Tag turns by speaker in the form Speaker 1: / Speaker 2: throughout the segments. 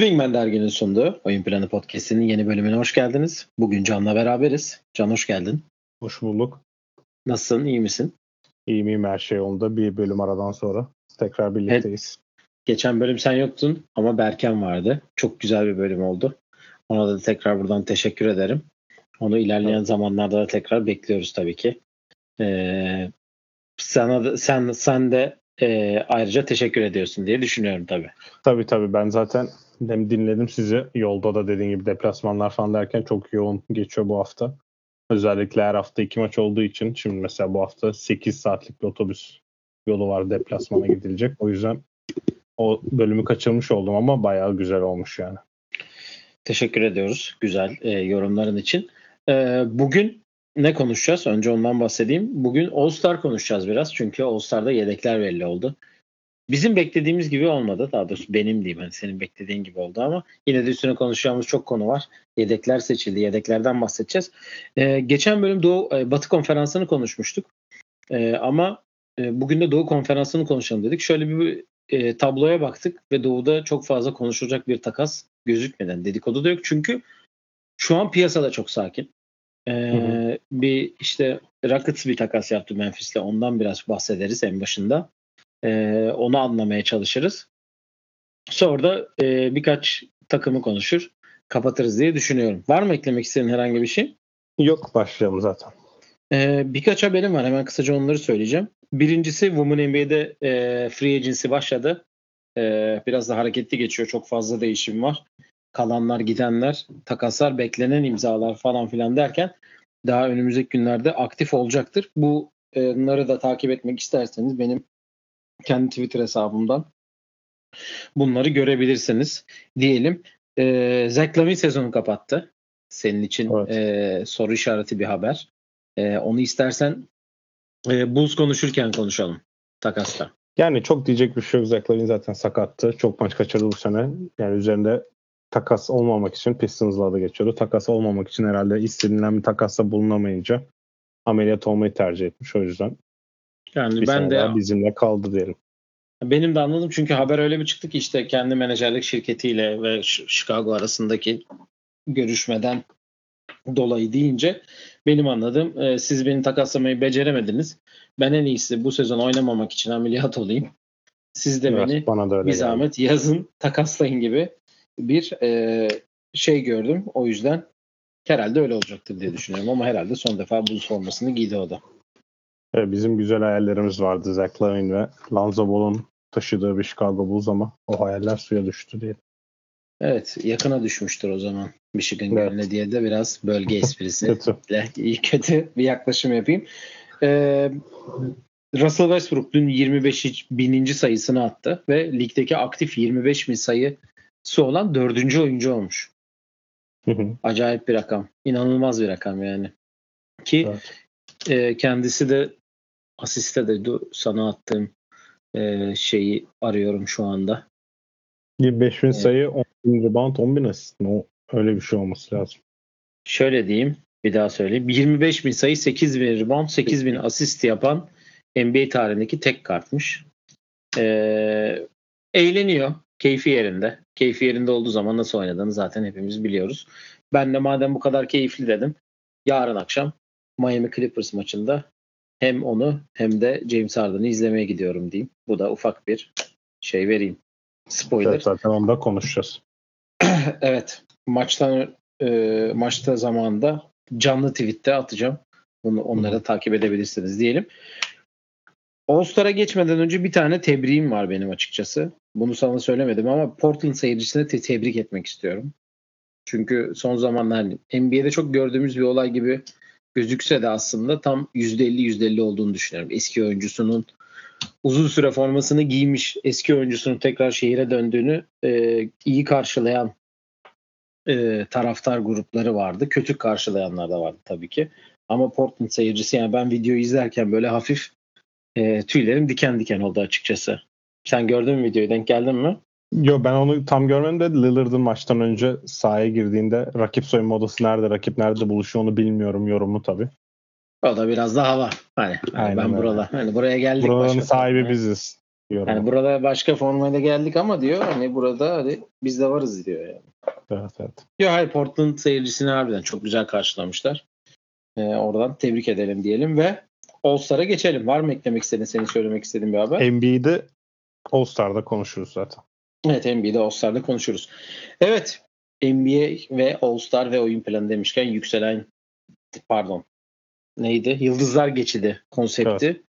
Speaker 1: Swingman derginin sunduğu Oyun Planı Podcast'inin yeni bölümüne hoş geldiniz. Bugün Can'la beraberiz. Can hoş geldin.
Speaker 2: Hoş bulduk.
Speaker 1: Nasılsın, iyi misin?
Speaker 2: İyi miyim her şey yolunda. Bir bölüm aradan sonra tekrar birlikteyiz. Evet.
Speaker 1: Geçen bölüm sen yoktun ama Berken vardı. Çok güzel bir bölüm oldu. Ona da tekrar buradan teşekkür ederim. Onu ilerleyen evet. zamanlarda da tekrar bekliyoruz tabii ki. Ee, sana da, sen sen de e, ayrıca teşekkür ediyorsun diye düşünüyorum tabii.
Speaker 2: Tabii tabii ben zaten hem dinledim sizi yolda da dediğin gibi deplasmanlar falan derken çok yoğun geçiyor bu hafta. Özellikle her hafta iki maç olduğu için şimdi mesela bu hafta 8 saatlik bir otobüs yolu var deplasmana gidilecek. O yüzden o bölümü kaçırmış oldum ama bayağı güzel olmuş yani.
Speaker 1: Teşekkür ediyoruz güzel e, yorumların için. E, bugün ne konuşacağız? Önce ondan bahsedeyim. Bugün All Star konuşacağız biraz. Çünkü All Star'da yedekler belli oldu. Bizim beklediğimiz gibi olmadı. Daha doğrusu benim diyeyim. Hani senin beklediğin gibi oldu ama yine de üstüne konuşacağımız çok konu var. Yedekler seçildi. Yedeklerden bahsedeceğiz. Ee, geçen bölüm Doğu e, Batı konferansını konuşmuştuk. Ee, ama e, bugün de Doğu konferansını konuşalım dedik. Şöyle bir e, tabloya baktık ve Doğu'da çok fazla konuşulacak bir takas gözükmeden dedikodu da yok. Çünkü şu an piyasada çok sakin. Ee, bir işte Rockets bir takas yaptı Memphis'le. Ondan biraz bahsederiz en başında. Ee, onu anlamaya çalışırız. Sonra da e, birkaç takımı konuşur. Kapatırız diye düşünüyorum. Var mı eklemek istediğin herhangi bir şey?
Speaker 2: Yok başlayalım zaten.
Speaker 1: Ee, birkaç haberim var. Hemen kısaca onları söyleyeceğim. Birincisi Women NBA'de e, free agency başladı. E, biraz da hareketli geçiyor. Çok fazla değişim var kalanlar gidenler, takaslar, beklenen imzalar falan filan derken daha önümüzdeki günlerde aktif olacaktır. Bunları da takip etmek isterseniz benim kendi Twitter hesabımdan bunları görebilirsiniz diyelim. E, Zach Lavin sezonu kapattı. Senin için evet. e, soru işareti bir haber. E, onu istersen e, Bulls konuşurken konuşalım takasta.
Speaker 2: Yani çok diyecek bir şey yok. Zach Lavin zaten sakattı. Çok maç kaçırdı bu sene. Yani üzerinde takas olmamak için Pistons'la da geçiyordu. Takas olmamak için herhalde istenilen bir takasta bulunamayınca ameliyat olmayı tercih etmiş o yüzden. Yani bir ben de bizimle kaldı diyelim.
Speaker 1: Benim de anladım çünkü haber öyle bir çıktı ki işte kendi menajerlik şirketiyle ve Chicago arasındaki görüşmeden dolayı deyince benim anladığım e, siz beni takaslamayı beceremediniz. Ben en iyisi bu sezon oynamamak için ameliyat olayım. Siz de evet, beni bana da bir zahmet yazın takaslayın gibi bir e, şey gördüm. O yüzden herhalde öyle olacaktır diye düşünüyorum ama herhalde son defa Bulls formasını giydi o da.
Speaker 2: Evet, bizim güzel hayallerimiz vardı Zach Lavin ve Lonzo Ball'un taşıdığı bir Chicago Bulls ama o hayaller suya düştü diye.
Speaker 1: Evet yakına düşmüştür o zaman Michigan evet. Gölü'ne diye de biraz bölge esprisi kötü. kötü bir yaklaşım yapayım. Ee, Russell Westbrook dün 25 bininci sayısını attı ve ligdeki aktif 25 bin sayı su olan dördüncü oyuncu olmuş. Acayip bir rakam. İnanılmaz bir rakam yani. Ki evet. e, kendisi de asiste de sana attığım e, şeyi arıyorum şu anda.
Speaker 2: 25 bin evet. sayı 10 bin rebound 10 bin asist. O, öyle bir şey olması lazım.
Speaker 1: Şöyle diyeyim bir daha söyleyeyim. 25 bin sayı 8 bin rebound 8 bin asist yapan NBA tarihindeki tek kartmış. Ee, eğleniyor keyfi yerinde. Keyfi yerinde olduğu zaman nasıl oynadığını zaten hepimiz biliyoruz. Ben de madem bu kadar keyifli dedim. Yarın akşam Miami Clippers maçında hem onu hem de James Harden'ı izlemeye gidiyorum diyeyim. Bu da ufak bir şey vereyim. Spoiler. Evet,
Speaker 2: zaten onda konuşacağız.
Speaker 1: evet. Maçtan e, maçta zamanında canlı tweette atacağım. Bunu onları da takip edebilirsiniz diyelim. All-Star'a geçmeden önce bir tane tebriğim var benim açıkçası. Bunu sana söylemedim ama Portland seyircisine te- tebrik etmek istiyorum. Çünkü son zamanlar NBA'de çok gördüğümüz bir olay gibi gözükse de aslında tam %50-%50 olduğunu düşünüyorum. Eski oyuncusunun uzun süre formasını giymiş eski oyuncusunun tekrar şehire döndüğünü e, iyi karşılayan e, taraftar grupları vardı. Kötü karşılayanlar da vardı tabii ki. Ama Portland seyircisi yani ben videoyu izlerken böyle hafif e, tüylerim diken diken oldu açıkçası. Sen gördün mü videoyu denk geldin mi?
Speaker 2: Yo ben onu tam görmedim de Lillard'ın maçtan önce sahaya girdiğinde rakip soyunma odası nerede, rakip nerede buluşuyor onu bilmiyorum yorumu tabii.
Speaker 1: O da biraz daha hava. Hani, hani ben burada. Hani buraya geldik.
Speaker 2: Buranın sahibi biziz.
Speaker 1: Yorum. Yani burada başka formayla geldik ama diyor hani burada hadi biz de varız diyor yani.
Speaker 2: Evet evet.
Speaker 1: Diyor hayır Portland seyircisini harbiden çok güzel karşılamışlar. Ee, oradan tebrik edelim diyelim ve All-Star'a geçelim. Var mı eklemek istediğin, senin söylemek istediğin bir haber?
Speaker 2: NBA'de All-Star'da konuşuruz zaten.
Speaker 1: Evet NBA'de All-Star'da konuşuruz. Evet NBA ve All-Star ve oyun planı demişken yükselen pardon neydi? Yıldızlar geçidi konsepti. Evet.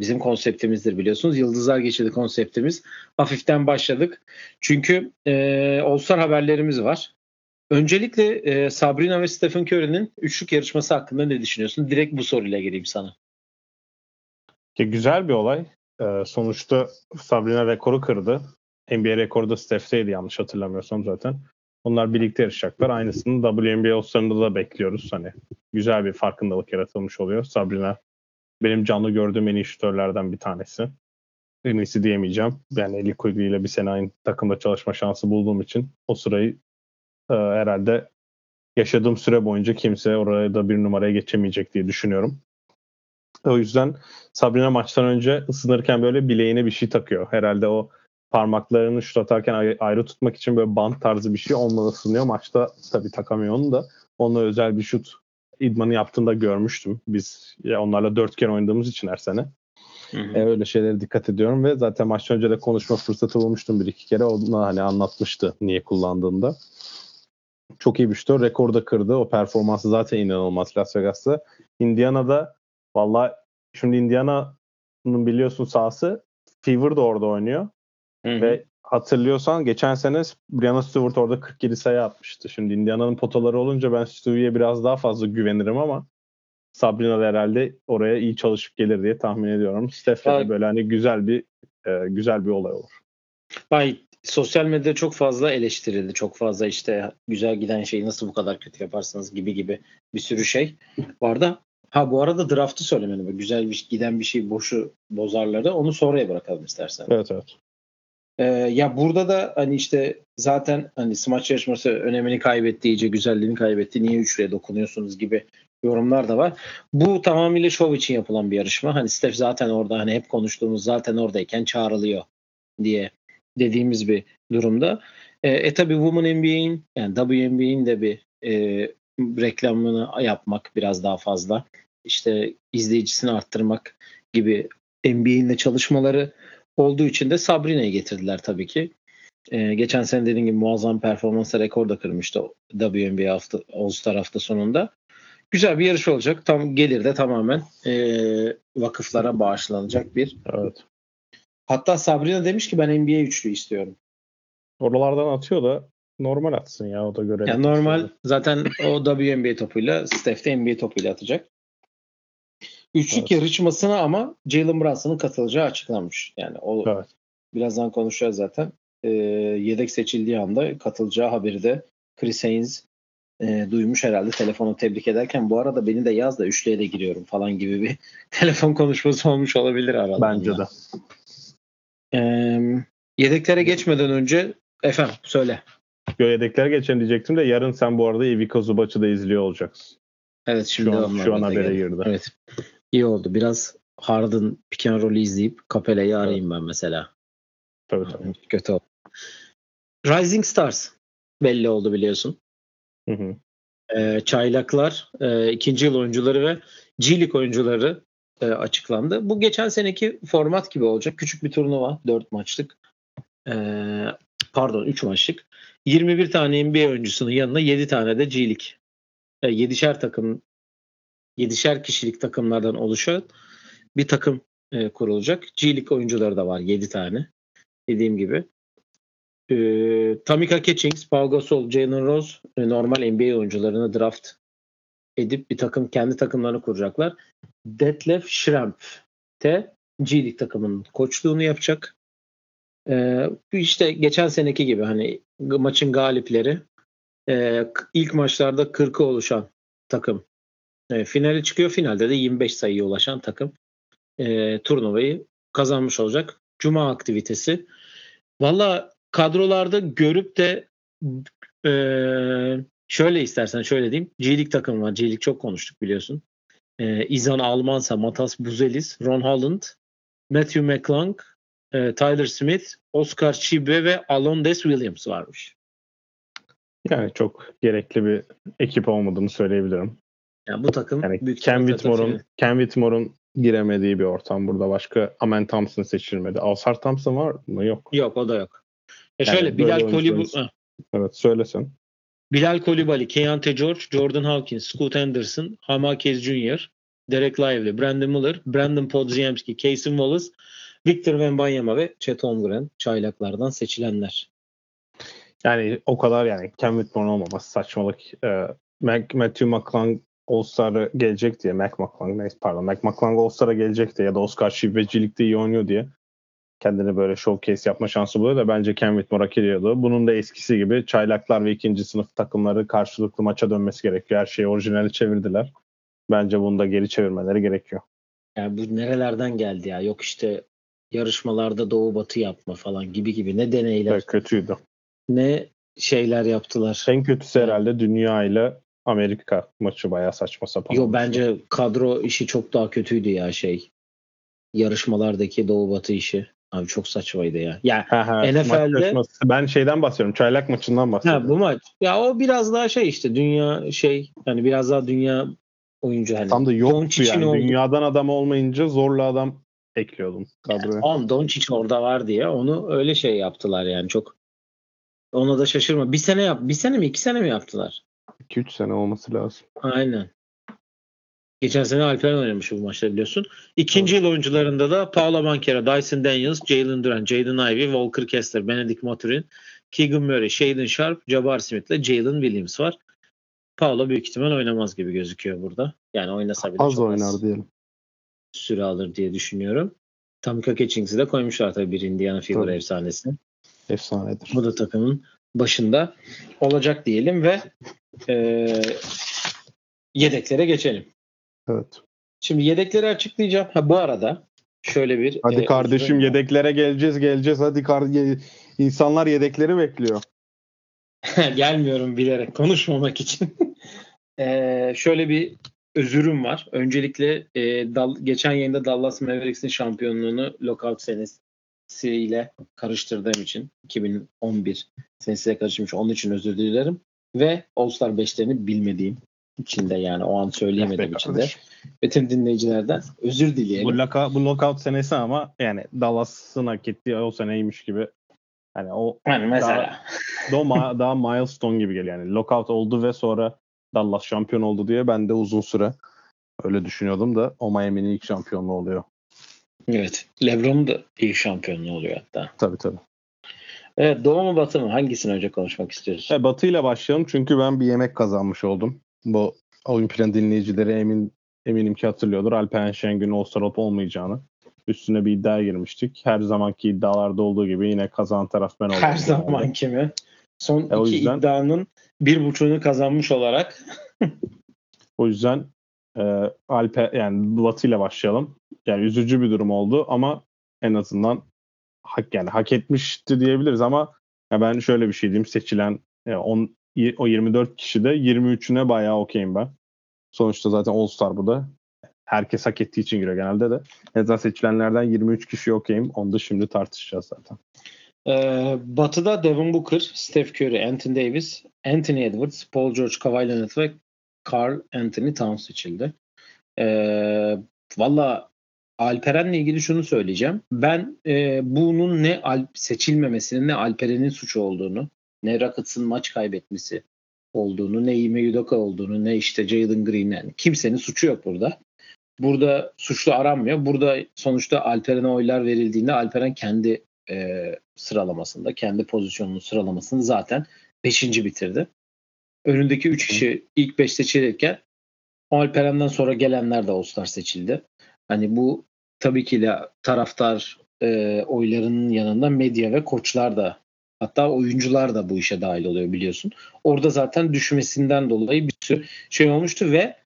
Speaker 1: Bizim konseptimizdir biliyorsunuz. Yıldızlar geçidi konseptimiz. Hafiften başladık. Çünkü e, All-Star haberlerimiz var. Öncelikle e, Sabrina ve Stephen Curry'nin üçlük yarışması hakkında ne düşünüyorsun? Direkt bu soruyla gireyim sana.
Speaker 2: Ya güzel bir olay. Ee, sonuçta Sabrina rekoru kırdı. NBA rekoru da Steph'teydi yanlış hatırlamıyorsam zaten. Onlar birlikte yarışacaklar. Aynısını WNBA All-Star'ında da bekliyoruz. Hani güzel bir farkındalık yaratılmış oluyor. Sabrina benim canlı gördüğüm en iyi şütörlerden bir tanesi. En iyisi diyemeyeceğim. Yani Eli Quigley ile bir sene aynı takımda çalışma şansı bulduğum için o sırayı e, herhalde yaşadığım süre boyunca kimse oraya da bir numaraya geçemeyecek diye düşünüyorum. O yüzden Sabrina maçtan önce ısınırken böyle bileğine bir şey takıyor. Herhalde o parmaklarını şut atarken ayrı tutmak için böyle band tarzı bir şey onunla ısınıyor. Maçta tabii takamıyor onu da. Onunla özel bir şut idmanı yaptığında görmüştüm. Biz ya onlarla dört kere oynadığımız için her sene. Hı hı. E, öyle şeylere dikkat ediyorum ve zaten maçtan önce de konuşma fırsatı bulmuştum bir iki kere. Ona hani anlatmıştı niye kullandığında. Çok iyi bir şutör. Rekor da kırdı. O performansı zaten inanılmaz Las Vegas'ta. Indiana'da valla şimdi Indiana'nın biliyorsun sahası Fever de orada oynuyor. Hı hı. Ve hatırlıyorsan geçen sene Brianna Stewart orada 47 sayı atmıştı. Şimdi Indiana'nın potaları olunca ben Stewie'ye biraz daha fazla güvenirim ama Sabrina da herhalde oraya iyi çalışıp gelir diye tahmin ediyorum. Steph'e böyle hani güzel bir e, güzel bir olay olur.
Speaker 1: Bay sosyal medyada çok fazla eleştirildi. Çok fazla işte güzel giden şeyi nasıl bu kadar kötü yaparsınız gibi gibi bir sürü şey vardı. Ha bu arada draftı söylemeni güzel bir giden bir şey boşu bozarları onu sonraya bırakalım istersen.
Speaker 2: Evet evet.
Speaker 1: Ee, ya burada da hani işte zaten hani smaç yarışması önemini kaybetti, iyice güzelliğini kaybetti. Niye üçlüye dokunuyorsunuz gibi yorumlar da var. Bu tamamıyla şov için yapılan bir yarışma. Hani Steph zaten orada hani hep konuştuğumuz zaten oradayken çağrılıyor diye dediğimiz bir durumda. E, e tabi Women NBA'in yani WNBA'in de bir e, reklamını yapmak biraz daha fazla. İşte izleyicisini arttırmak gibi NBA'in de çalışmaları olduğu için de Sabrina'yı getirdiler tabii ki. Ee, geçen sene dediğim gibi muazzam performansa rekor da kırmıştı WNBA hafta, All-Star hafta sonunda. Güzel bir yarış olacak. Tam gelir de tamamen e, vakıflara bağışlanacak bir.
Speaker 2: Evet.
Speaker 1: Hatta Sabrina demiş ki ben NBA üçlü istiyorum.
Speaker 2: Oralardan atıyor da normal atsın ya o da göre.
Speaker 1: Yani normal zaten o WNBA topuyla Steph de NBA topuyla atacak. Üçlük evet. yarışmasına ama Jalen Brunson'ın katılacağı açıklanmış. Yani o evet. birazdan konuşacağız zaten. E, yedek seçildiği anda katılacağı haberi de Chris Haynes e, duymuş herhalde telefonu tebrik ederken bu arada beni de yaz da üçlüye de giriyorum falan gibi bir telefon konuşması olmuş olabilir arada.
Speaker 2: Bence de.
Speaker 1: E, yedeklere geçmeden önce efendim söyle.
Speaker 2: Yo, yedeklere geçen diyecektim de yarın sen bu arada Ivica Zubac'ı da izliyor olacaksın.
Speaker 1: Evet şimdi
Speaker 2: şu an, şu an habere girdi.
Speaker 1: Evet. İyi oldu. Biraz Harden pick and roll'ü izleyip Capella'yı arayayım ben mesela.
Speaker 2: Tabii tabii.
Speaker 1: Kötü oldu. Rising Stars belli oldu biliyorsun.
Speaker 2: Hı hı.
Speaker 1: Ee, çaylaklar, e, ikinci yıl oyuncuları ve G oyuncuları e, açıklandı. Bu geçen seneki format gibi olacak. Küçük bir turnuva. 4 maçlık. E, pardon 3 maçlık. 21 tane NBA oyuncusunun yanına 7 tane de G League. E, 7'şer takım 7'şer kişilik takımlardan oluşan bir takım e, kurulacak. G League oyuncuları da var 7 tane. Dediğim gibi. E, Tamika Catchings, Paul Gasol, Jalen Rose e, normal NBA oyuncularını draft edip bir takım kendi takımlarını kuracaklar. Detlef Schrempf de G League takımının koçluğunu yapacak. Ee, işte geçen seneki gibi hani maçın galipleri e, ilk maçlarda 40'ı oluşan takım e, finale çıkıyor. Finalde de 25 sayıya ulaşan takım e, turnuvayı kazanmış olacak. Cuma aktivitesi. Valla kadrolarda görüp de e, şöyle istersen şöyle diyeyim. G-League takım var. G-League çok konuştuk biliyorsun. E, İzan Almansa, Matas Buzelis, Ron Holland, Matthew McClung, e, Tyler Smith, Oscar Chibe ve Alondes Williams varmış.
Speaker 2: Yani çok gerekli bir ekip olmadığını söyleyebilirim.
Speaker 1: Yani bu takım
Speaker 2: Yani
Speaker 1: büyük
Speaker 2: Ken Whitmore'un Ken Whitmore'un giremediği bir ortam burada. Başka Amen Thompson seçilmedi. Alsar Thompson var mı? Yok.
Speaker 1: Yok o da yok. Ya
Speaker 2: Yani
Speaker 1: şöyle Bilal Kolibali.
Speaker 2: Evet söylesen.
Speaker 1: Bilal Kolibali, Keontae George, Jordan Hawkins, Scoot Anderson, Hamakez Jr., Derek Lively, Brandon Miller, Brandon Podziemski, Casey Wallace, Victor Wembanyama ve Chet Holmgren çaylaklardan seçilenler.
Speaker 2: Yani o kadar yani Ken Whitmore'un olmaması saçmalık. Ee, Matthew McClung All-Star'a gelecek diye Mac McClung neyse pardon Mac McClung All-Star'a gelecek diye ya da Oscar şivecilikte iyi oynuyor diye kendini böyle showcase yapma şansı buluyor da bence Ken Whitmore hak ediyordu. Bunun da eskisi gibi çaylaklar ve ikinci sınıf takımları karşılıklı maça dönmesi gerekiyor. Her şeyi orijinali çevirdiler. Bence bunu da geri çevirmeleri gerekiyor.
Speaker 1: Yani bu nerelerden geldi ya? Yok işte yarışmalarda doğu batı yapma falan gibi gibi. Ne deneyler,
Speaker 2: Evet, kötüydü.
Speaker 1: ne şeyler yaptılar.
Speaker 2: En kötüsü herhalde dünya ile Amerika maçı bayağı saçma sapan.
Speaker 1: Yo bence kadro işi çok daha kötüydü ya şey. Yarışmalardaki doğu batı işi. Abi çok saçmaydı ya. Ya NFL'de.
Speaker 2: Ben şeyden bahsediyorum. Çaylak maçından bahsediyorum.
Speaker 1: Ha bu maç. Ya o biraz daha şey işte dünya şey hani biraz daha dünya oyuncu hani.
Speaker 2: Tam da yoktu yani.
Speaker 1: olduğu-
Speaker 2: Dünyadan adam olmayınca zorla adam ekliyordum kadroya.
Speaker 1: On Doncic orada var diye onu öyle şey yaptılar yani çok. Ona da şaşırma. Bir sene yap. Bir sene mi iki sene mi yaptılar?
Speaker 2: 2-3 sene olması lazım.
Speaker 1: Aynen. Geçen sene Alperen oynamış bu maçta biliyorsun. İkinci yıl oyuncularında da Paolo Banchero, Dyson Daniels, Jalen Duran, Jaden Ivey, Walker Kessler, Benedict Maturin, Keegan Murray, Shaden Sharp, Jabbar Smith ile Jalen Williams var. Paolo büyük ihtimal oynamaz gibi gözüküyor burada. Yani oynasa bile
Speaker 2: Az oynar diyelim.
Speaker 1: süre alır diye düşünüyorum. Tamika Catchings'i de koymuşlar tabii bir Indiana
Speaker 2: Tabii.
Speaker 1: efsanesi.
Speaker 2: Efsanedir.
Speaker 1: Bu da takımın başında olacak diyelim ve eee, yedeklere geçelim.
Speaker 2: Evet.
Speaker 1: Şimdi yedekleri açıklayacağım. Ha bu arada şöyle bir
Speaker 2: Hadi
Speaker 1: e,
Speaker 2: kardeşim
Speaker 1: uzun-
Speaker 2: yedeklere geleceğiz geleceğiz. Hadi kar insanlar yedekleri bekliyor.
Speaker 1: gelmiyorum bilerek konuşmamak için. E, şöyle bir özürüm var. Öncelikle e, Dal- geçen yayında Dallas Mavericks'in şampiyonluğunu lockout senesiyle karıştırdığım için 2011 senesiyle karışmış. Onun için özür dilerim. Ve All-Star 5'lerini bilmediğim için de yani o an söyleyemediğim için de bütün dinleyicilerden özür dileyelim.
Speaker 2: Bu, lockout, bu lockout senesi ama yani Dallas'ın hak ettiği o seneymiş gibi. Hani o
Speaker 1: Yani mesela
Speaker 2: daha, ma- daha milestone gibi geliyor. Yani lockout oldu ve sonra Dallas şampiyon oldu diye ben de uzun süre öyle düşünüyordum da o Miami'nin ilk şampiyonluğu oluyor.
Speaker 1: Evet. LeBron'un da ilk şampiyonluğu oluyor hatta.
Speaker 2: Tabii tabii.
Speaker 1: Evet Doğu mu Batı mı? Hangisini önce konuşmak istiyorsun?
Speaker 2: E, Batı ile başlayalım çünkü ben bir yemek kazanmış oldum. Bu oyun plan dinleyicileri emin eminim ki hatırlıyordur. Alperen Şengün'ün All-Star olmayacağını. Üstüne bir iddia girmiştik. Her zamanki iddialarda olduğu gibi yine kazanan taraf ben oldum.
Speaker 1: Her zaman kimi? Son
Speaker 2: E, o
Speaker 1: iki
Speaker 2: yüzden-
Speaker 1: iddianın bir buçuğunu kazanmış olarak
Speaker 2: O yüzden e, Alpe yani Batı ile başlayalım. Yani üzücü bir durum oldu ama en azından hak yani hak etmişti diyebiliriz ama ya ben şöyle bir şey diyeyim seçilen e, on, o 24 kişi de 23'üne bayağı okeyim ben. Sonuçta zaten All Star bu da. Herkes hak ettiği için giriyor genelde de. En azından seçilenlerden 23 kişi okeyim. Onu da şimdi tartışacağız zaten.
Speaker 1: Ee, Batı'da Devin Booker, Steph Curry, Anthony Davis, Anthony Edwards, Paul George, Kawhi Leonard ve Carl Anthony Towns seçildi. Ee, Valla Alperen'le ilgili şunu söyleyeceğim. Ben e, bunun ne Alp seçilmemesinin ne Alperen'in suçu olduğunu, ne Rockets'ın maç kaybetmesi olduğunu, ne Ime Udoka olduğunu, ne işte Jalen Green yani kimsenin suçu yok burada. Burada suçlu aranmıyor. Burada sonuçta Alperen'e oylar verildiğinde Alperen kendi e, sıralamasında, kendi pozisyonunun sıralamasını zaten 5. bitirdi. Önündeki 3 kişi ilk 5 seçilirken Alperen'den sonra gelenler de All-Star seçildi. Hani bu tabii ki de taraftar e, oylarının yanında medya ve koçlar da hatta oyuncular da bu işe dahil oluyor biliyorsun. Orada zaten düşmesinden dolayı bir sürü şey olmuştu ve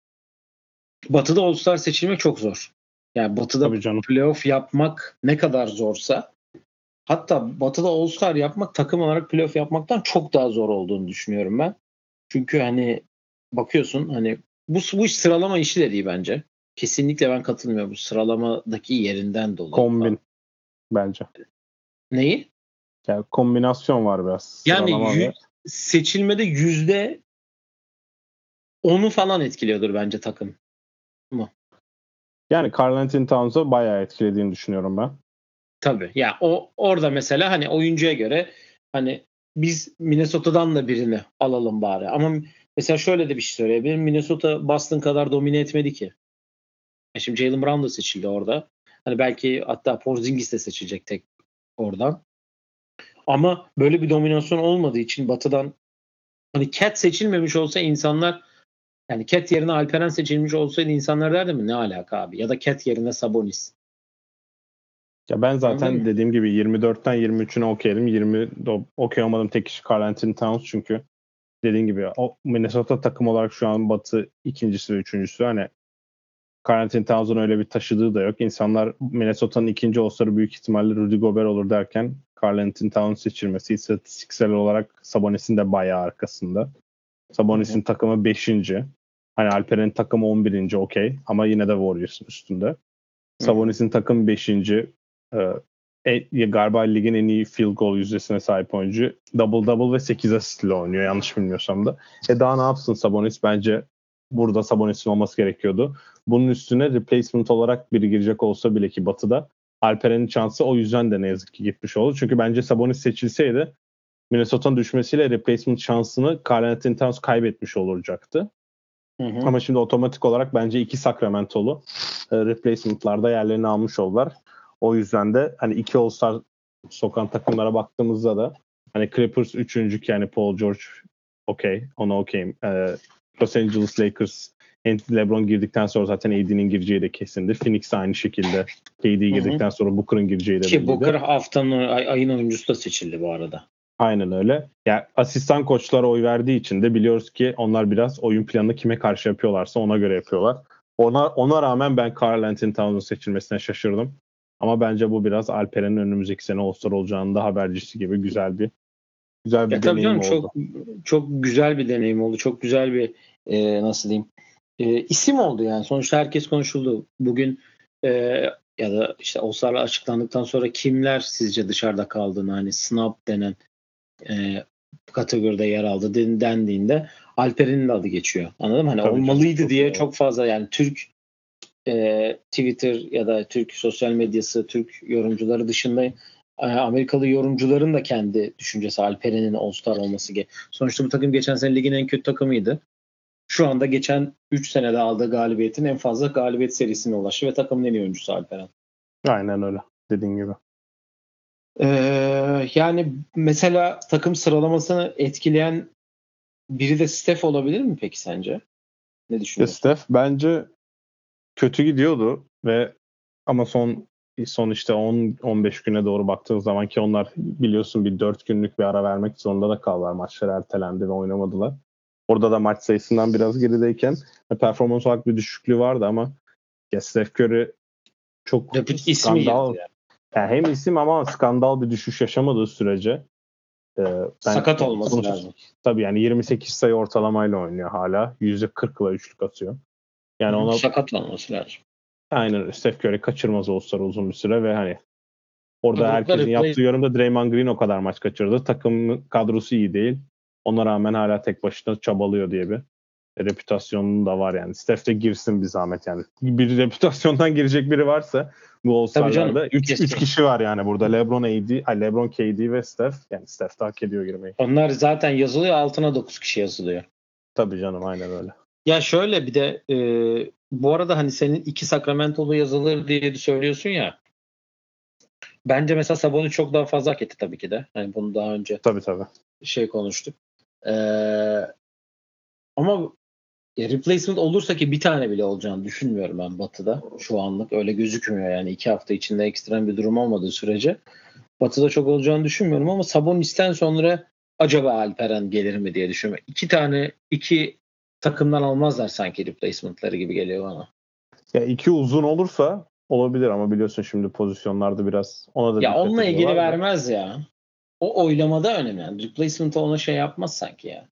Speaker 1: Batı'da All-Star seçilmek çok zor. Yani Batı'da
Speaker 2: canım.
Speaker 1: playoff yapmak ne kadar zorsa hatta Batı'da All-Star yapmak takım olarak playoff yapmaktan çok daha zor olduğunu düşünüyorum ben. Çünkü hani bakıyorsun hani bu, bu iş sıralama işi de değil bence. Kesinlikle ben katılmıyorum bu sıralamadaki yerinden dolayı.
Speaker 2: Kombin bence.
Speaker 1: Neyi?
Speaker 2: Yani kombinasyon var biraz.
Speaker 1: Yani
Speaker 2: var.
Speaker 1: seçilmede yüzde onu falan etkiliyordur bence takım.
Speaker 2: Yani Carl Anthony Towns'u bayağı etkilediğini düşünüyorum ben.
Speaker 1: Tabii. Ya o orada mesela hani oyuncuya göre hani biz Minnesota'dan da birini alalım bari. Ama mesela şöyle de bir şey söyleyebilirim. Minnesota Boston kadar domine etmedi ki. Şimdi Jalen Brown da seçildi orada. Hani belki hatta Porzingis de seçilecek tek oradan. Ama böyle bir dominasyon olmadığı için Batı'dan hani Cat seçilmemiş olsa insanlar yani Cat yerine Alperen seçilmiş olsaydı insanlar derdi mi ne alaka abi? Ya da Cat yerine Sabonis.
Speaker 2: Ya ben zaten
Speaker 1: Anladın
Speaker 2: dediğim gibi 24'ten 23'üne okeydim. 20 do- okey olmadığım tek kişi Carl Towns çünkü dediğim gibi o Minnesota takım olarak şu an Batı ikincisi ve üçüncüsü. Hani Carl Towns'un öyle bir taşıdığı da yok. İnsanlar Minnesota'nın ikinci olsaları büyük ihtimalle Rudy Gobert olur derken Carl Towns seçilmesi istatistiksel olarak Sabonis'in de bayağı arkasında. Sabonis'in takımı 5. Hani Alperen'in takımı 11. okey ama yine de Warriors'ın üstünde. Sabonis'in takım 5. E, galiba ligin en iyi field goal yüzdesine sahip oyuncu. Double double ve 8 asist ile oynuyor yanlış bilmiyorsam da. E daha ne yapsın Sabonis? Bence burada Sabonis'in olması gerekiyordu. Bunun üstüne replacement olarak biri girecek olsa bile ki Batı'da Alperen'in şansı o yüzden de ne yazık ki gitmiş oldu. Çünkü bence Sabonis seçilseydi Minnesota'nın düşmesiyle replacement şansını Carl Anthony Towns kaybetmiş olacaktı.
Speaker 1: Hı hı.
Speaker 2: Ama şimdi otomatik olarak bence iki Sacramento'lu e, replacement'larda yerlerini almış oldular. O yüzden de hani iki All-Star sokan takımlara baktığımızda da hani Clippers üçüncü yani Paul George okey ona okeyim. E, Los Angeles Lakers Anthony LeBron girdikten sonra zaten AD'nin gireceği de kesindi. Phoenix aynı şekilde KD girdikten sonra Booker'ın gireceği de
Speaker 1: Ki. Booker haftanın ay- ayın oyuncusu da seçildi bu arada.
Speaker 2: Aynen öyle. Yani asistan koçlara oy verdiği için de biliyoruz ki onlar biraz oyun planını kime karşı yapıyorlarsa ona göre yapıyorlar. Ona ona rağmen ben Carl Anthony Towns'un seçilmesine şaşırdım. Ama bence bu biraz Alperen'in önümüzdeki sene All-Star olacağının da habercisi gibi güzel bir güzel bir
Speaker 1: Ya
Speaker 2: deneyim
Speaker 1: canım
Speaker 2: oldu.
Speaker 1: çok çok güzel bir deneyim oldu. Çok güzel bir e, nasıl diyeyim e, isim oldu yani. Sonuçta herkes konuşuldu. Bugün e, ya da işte All-Star'lar açıklandıktan sonra kimler sizce dışarıda kaldığını hani snub denen e, kategoride yer aldı den- dendiğinde Alperen'in de adı geçiyor. Anladın mı? Hani
Speaker 2: Tabii
Speaker 1: olmalıydı
Speaker 2: çok
Speaker 1: diye çok fazla yani Türk e, Twitter ya da Türk sosyal medyası, Türk yorumcuları dışında e, Amerikalı yorumcuların da kendi düşüncesi Alperen'in All-Star olması. ge- Sonuçta bu takım geçen sene ligin en kötü takımıydı. Şu anda geçen 3 senede aldığı galibiyetin en fazla galibiyet serisine ulaştı ve takımın en iyi oyuncusu Alperen.
Speaker 2: Aynen öyle dediğin gibi.
Speaker 1: Ee, yani mesela takım sıralamasını etkileyen biri de Steph olabilir mi peki sence? Ne
Speaker 2: İşte
Speaker 1: düşünüyorsun?
Speaker 2: Steph bence kötü gidiyordu ve ama son son işte 10 15 güne doğru baktığın zaman ki onlar biliyorsun bir 4 günlük bir ara vermek zorunda da kaldılar. Maçlar ertelendi ve oynamadılar. Orada da maç sayısından biraz gerideyken e, performans olarak bir düşüklüğü vardı ama ya Steph Curry çok
Speaker 1: ismi
Speaker 2: skandal.
Speaker 1: yani.
Speaker 2: Yani hem isim ama skandal bir düşüş yaşamadığı sürece e, ben-
Speaker 1: Sakat olması
Speaker 2: sonuçta-
Speaker 1: lazım.
Speaker 2: Tabii yani 28 sayı ortalamayla oynuyor hala. %40'la üçlük atıyor. Yani ona
Speaker 1: Sakat olması lazım.
Speaker 2: aynen. Steph Curry kaçırmaz All-Star uzun bir süre ve hani orada herkesin yaptığı yorumda Draymond Green o kadar maç kaçırdı. Takım kadrosu iyi değil. Ona rağmen hala tek başına çabalıyor diye bir reputasyonun da var yani. Steph de girsin bir zahmet yani. Bir reputasyondan girecek biri varsa bu All-Star'larda 3
Speaker 1: kesin.
Speaker 2: kişi var yani burada. LeBron AD, ay LeBron KD ve Steph. Yani Steph de hak ediyor girmeyi.
Speaker 1: Onlar zaten yazılıyor altına 9 kişi yazılıyor.
Speaker 2: Tabii canım aynen öyle.
Speaker 1: Ya şöyle bir de e, bu arada hani senin iki Sacramento'lu yazılır diye de söylüyorsun ya. Bence mesela Sabonis çok daha fazla hak etti tabii ki de. Hani bunu daha önce
Speaker 2: Tabii tabii.
Speaker 1: şey konuştuk. Ee, ama ya replacement olursa ki bir tane bile olacağını düşünmüyorum ben Batı'da. Şu anlık öyle gözükmüyor yani iki hafta içinde ekstrem bir durum olmadığı sürece. Batı'da çok olacağını düşünmüyorum ama Sabonis'ten sonra acaba Alperen gelir mi diye düşünüyorum. İki tane iki takımdan almazlar sanki replacement'ları gibi geliyor bana.
Speaker 2: Ya iki uzun olursa olabilir ama biliyorsun şimdi pozisyonlarda biraz ona da
Speaker 1: Ya onunla ilgili
Speaker 2: da.
Speaker 1: vermez ya. O oylamada önemli. Yani replacement'a ona şey yapmaz sanki ya.